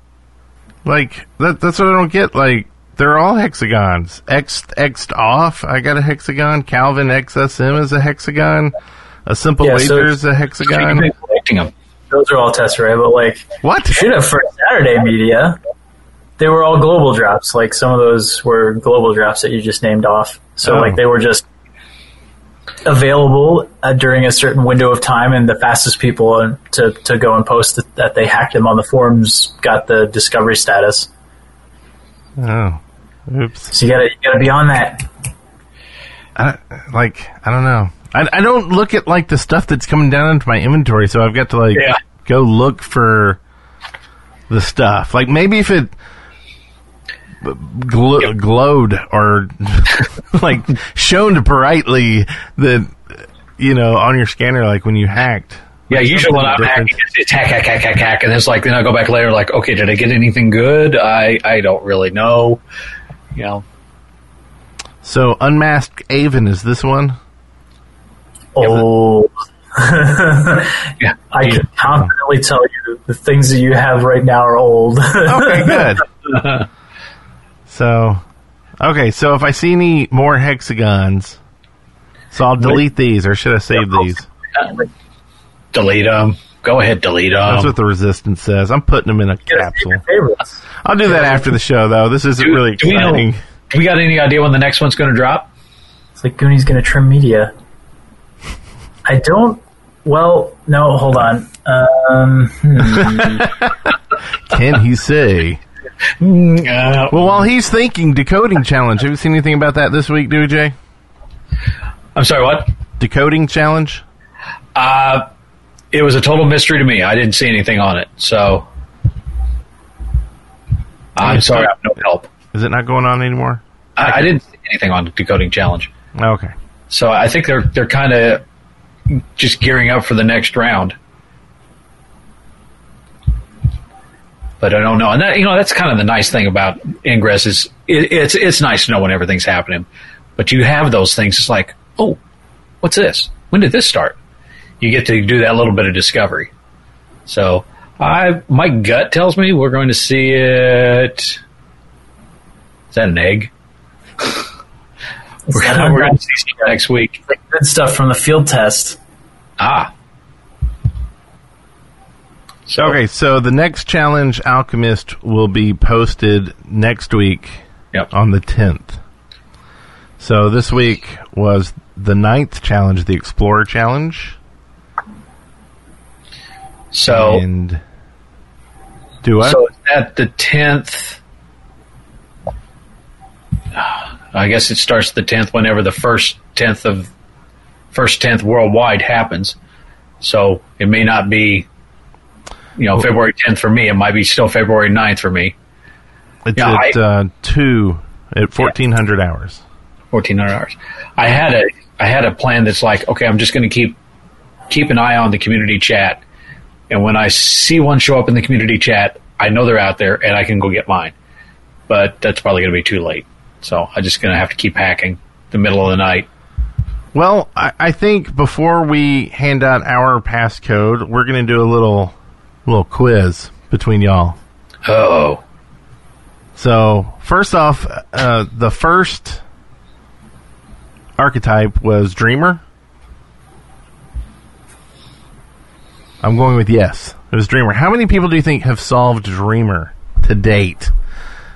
Like that, that's what I don't get. Like they're all hexagons. X X'd off. I got a hexagon. Calvin XSM is a hexagon. A simple Yeah, so is a hexagon. collecting them. those are all tesserae but like What? should have for saturday media they were all global drops like some of those were global drops that you just named off so Oh. like they were just available uh, during a certain window of time and the fastest people uh, to, to go and post that, that they hacked them on the forums got the discovery status Oh, oops. so you gotta you gotta be on that I, like I don't know. I, I don't look at like the stuff that's coming down into my inventory, so I've got to like Yeah. go look for the stuff. Like maybe if it gl- glowed or like shown brightly that you know on your scanner, like when you hacked. Yeah, usually when I'm Something hacking, different. it's, it's hack, hack, hack, hack, hack, and it's like then I go back later, like, okay, did I get anything good? I I don't really know. You know, So unmasked Avon is this one? oh yeah. I can confidently tell you the things that you have right now are old. Okay, good. so, okay, so if I see any more hexagons, so I'll delete these, or should I save these? delete them. Go ahead, delete them. That's what the resistance says. I'm putting them in a Get capsule. I'll do that after the show, though. This isn't Do- really do we know- exciting. Do we got any idea when the next one's going to drop? It's like Goonie's going to trim media. I don't. Well, no, hold on. Um, hmm. Can he say? Uh, Well, while he's thinking, decoding challenge. Have you seen anything about that this week, do Jay? I'm sorry, what? Decoding challenge. Uh, it was a total mystery to me. I didn't see anything on it, so I'm sorry, I have no help. Is it not going on anymore? I, I didn't see anything on decoding challenge, Okay. so I think they're they're kind of just gearing up for the next round. But I don't know, and that you know that's kind of the nice thing about Ingress is it, it's it's nice to know when everything's happening, but you have those things. It's like, oh, what's this? When did this start? You get to do that little bit of discovery. So I my gut tells me we're going to see it. Is that an egg? We're gonna, we're gonna see some next week. Like good stuff from the field test. Ah. So, okay, so the next challenge, Alchemist, will be posted next week Yep. on the 10th. So this week was the ninth challenge, the Explorer Challenge. So, and do what? so at the tenth, I guess it starts the tenth whenever the first tenth of first tenth worldwide happens. So it may not be, you know, February tenth for me. It might be still February 9th for me. it's yeah, at uh, two at fourteen hundred hours. fourteen hundred hours. I had a I had a plan that's like, okay, I'm just going to keep keep an eye on the community chat, and when I see one show up in the community chat, I know they're out there, and I can go get mine. But that's probably going to be too late, so I'm just going to have to keep hacking the middle of the night. Well, I, I think before we hand out our passcode, we're going to do a little little quiz between y'all. Oh, So first off, uh, the first archetype was Dreamer. I'm going with yes. It was Dreamer. How many people do you think have solved Dreamer to date?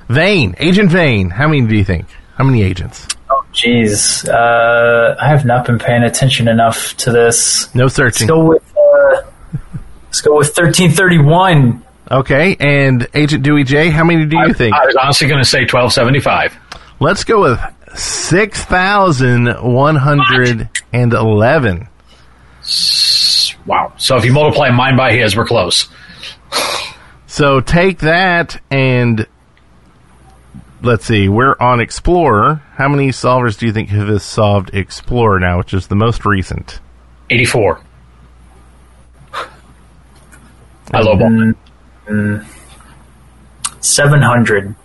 Vane, Agent Vane. How many do you think? How many agents? Oh, jeez. Uh, I have not been paying attention enough to this. No searching. Let's go with, uh, let's go with 1331. Okay, and Agent Dewey J, how many do you I, think? I was honestly going to say 1275. Let's go with 6,111. Wow. So if you multiply mine by his, we're close. So take that and let's see. We're on Explorer. How many solvers do you think have solved Explorer now, which is the most recent? Eighty four. I love them. Uh, seven hundred.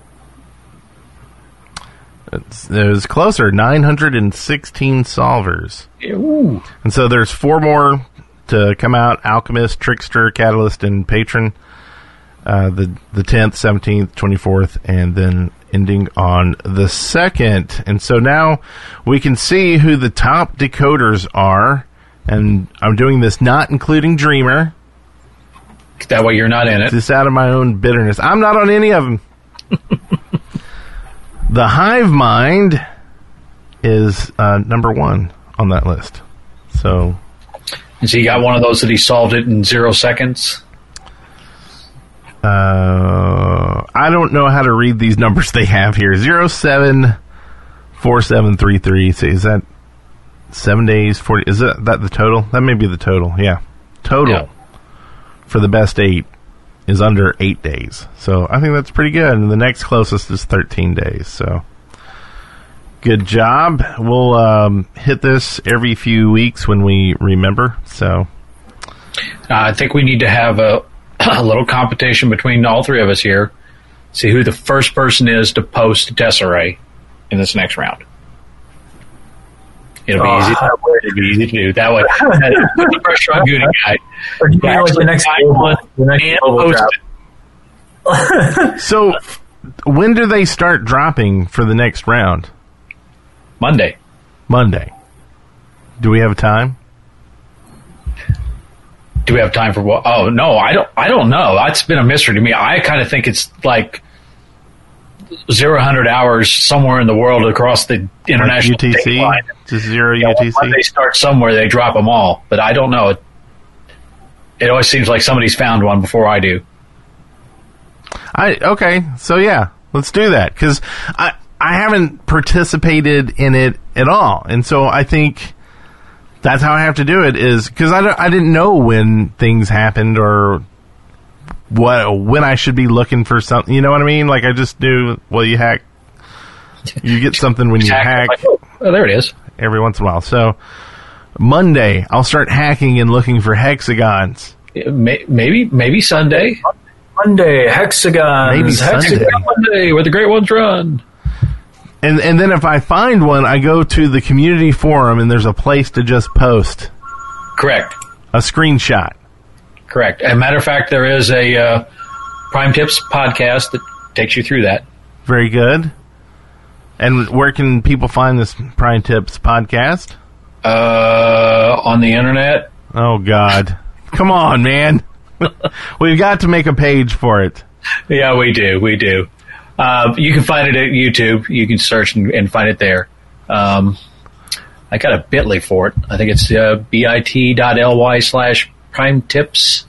It's, it was closer, nine hundred and sixteen solvers. Ooh. And so there's four more to come out: Alchemist, Trickster, Catalyst, and Patron. Uh, the the tenth, seventeenth, twenty fourth, and then ending on the second. And so now we can see who the top decoders are. And I'm doing this not including Dreamer. That way you're not in it. Just out of my own bitterness. I'm not on any of them. the Hive Mind is uh, number one on that list. So And so you got one of those that he solved it in zero seconds. Uh, I don't know how to read these numbers they have here. Zero seven four seven three three. So is that seven days? Forty? Is that that the total? That may be the total. Yeah, total Yeah. for the best eight is under eight days. So I think that's pretty good. And the next closest is thirteen days. So good job. We'll um, hit this every few weeks when we remember. So Uh, I think we need to have a, a little competition between all three of us here. See who the first person is to post a Tesserae in this next round. It'll be Oh, easy. I It'll be easy to do that way. Put the pressure on Goonie Guy. Or do you mean like the next one the next and global post it. so when do they start dropping for the next round? Monday. Monday. Do we have time? Do we have time for what? Oh no, I don't. I don't know. That's been a mystery to me. I kind of think it's like zero hundred hours somewhere in the world across the international date UTC? line. Just zero Yeah, UTC? They start somewhere, they drop them all. But I don't know. It, it always seems like somebody's found one before I do. I okay, so yeah, let's do that because I I haven't participated in it at all, and so I think that's how I have to do it is because I don't, I didn't know when things happened or what when I should be looking for something. You know what I mean? Like I just knew. Well, you hack, you get something when you hack Like, oh, there it is. every once in a while. So Monday, I'll start hacking and looking for hexagons. Maybe maybe Sunday. Monday, hexagons. Maybe hexagons. Sunday. Monday, where the great ones run. And and then if I find one, I go to the community forum and there's a place to just post Correct. a screenshot. Correct. As a matter of fact, there is a uh, Prime Tips podcast that takes you through that. Very good. And where can people find this Prime Tips podcast? Uh, on the internet. Oh God, come on, man! We've got to make a page for it. Yeah, we do. We do. Uh, you can find it at YouTube. You can search and, and find it there. Um, I got a Bitly for it. I think it's uh, bit.ly slash prime tips.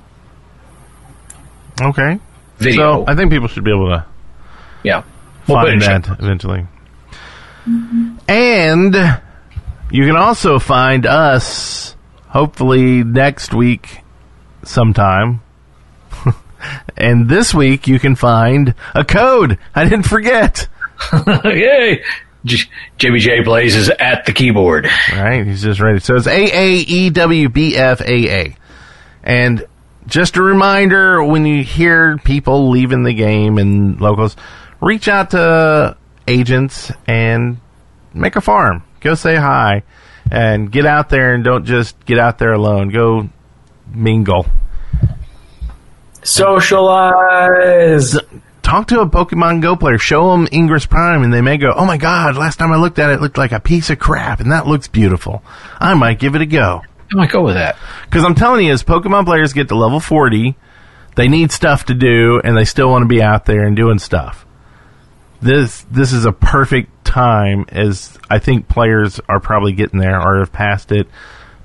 Okay. Video. So I think people should be able to yeah. We'll find that eventually. And you can also find us hopefully next week sometime. And this week you can find a code. I didn't forget. Yay! J- JBJ Blaze is at the keyboard. Right, he's just ready. So it's A A E W B F A A. And just a reminder when you hear people leaving the game and locals, reach out to agents and make a farm. Go say hi and get out there and don't just get out there alone. Go mingle. Socialize. Talk to a Pokemon Go player. Show them Ingress Prime, and they may go, "Oh my God! Last time I looked at it, it looked like a piece of crap, and that looks beautiful. I might give it a go." I might go with that because I'm telling you, as Pokemon players get to level 40, they need stuff to do, and they still want to be out there and doing stuff. This this is a perfect time, as I think players are probably getting there or have passed it,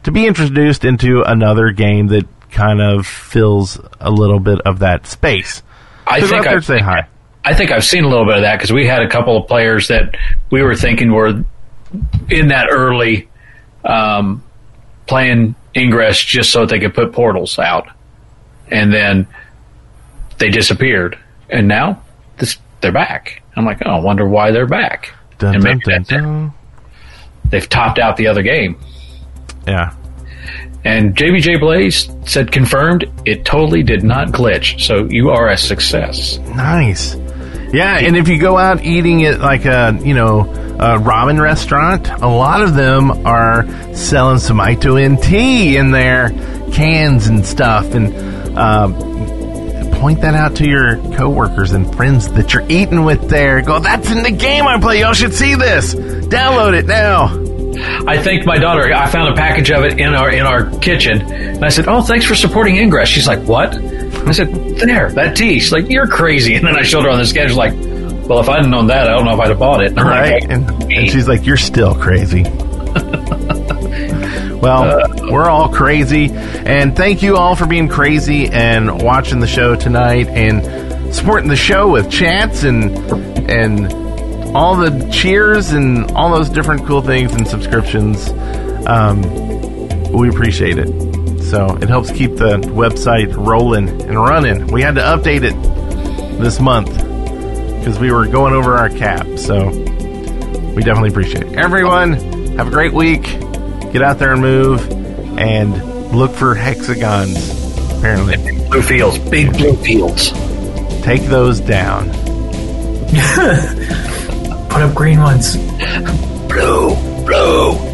to be introduced into another game that kind of fills a little bit of that space. I So think I say hi. I think I've seen a little bit of that because we had a couple of players that we were thinking were in that early um, playing Ingress just so that they could put portals out, and then they disappeared, and now this, they're back. I'm like, oh, I wonder why they're back. Dun, and maybe dun, dun. they've topped out the other game. Yeah. And JBJ Blaze said confirmed it totally did not glitch, so you are a success. Nice. Yeah, and if you go out eating at like a you know a ramen restaurant, a lot of them are selling some Ito NT in their cans and stuff, and um, point that out to your coworkers and friends that you're eating with. There, go. That's in the game I play. Y'all should see this. Download it now. I thanked my daughter. I found a package of it in our in our kitchen, and I said, "Oh, thanks for supporting Ingress." She's like, "What?" I said, "There, that tea." She's like, "You're crazy." And then I showed her on the schedule, like, "Well, if I'd known that, I don't know if I'd have bought it." And right? like, And, and she's like, "You're still crazy." well, uh, we're all crazy, and thank you all for being crazy and watching the show tonight and supporting the show with chats and and all the cheers and all those different cool things and subscriptions. Um, we appreciate it. So it helps keep the website rolling and running. We had to update it this month because we were going over our cap. So we definitely appreciate it. Everyone, have a great week. Get out there and move and look for hexagons. Apparently, blue fields, big blue fields. take those down. Put up green ones. Blue, blue.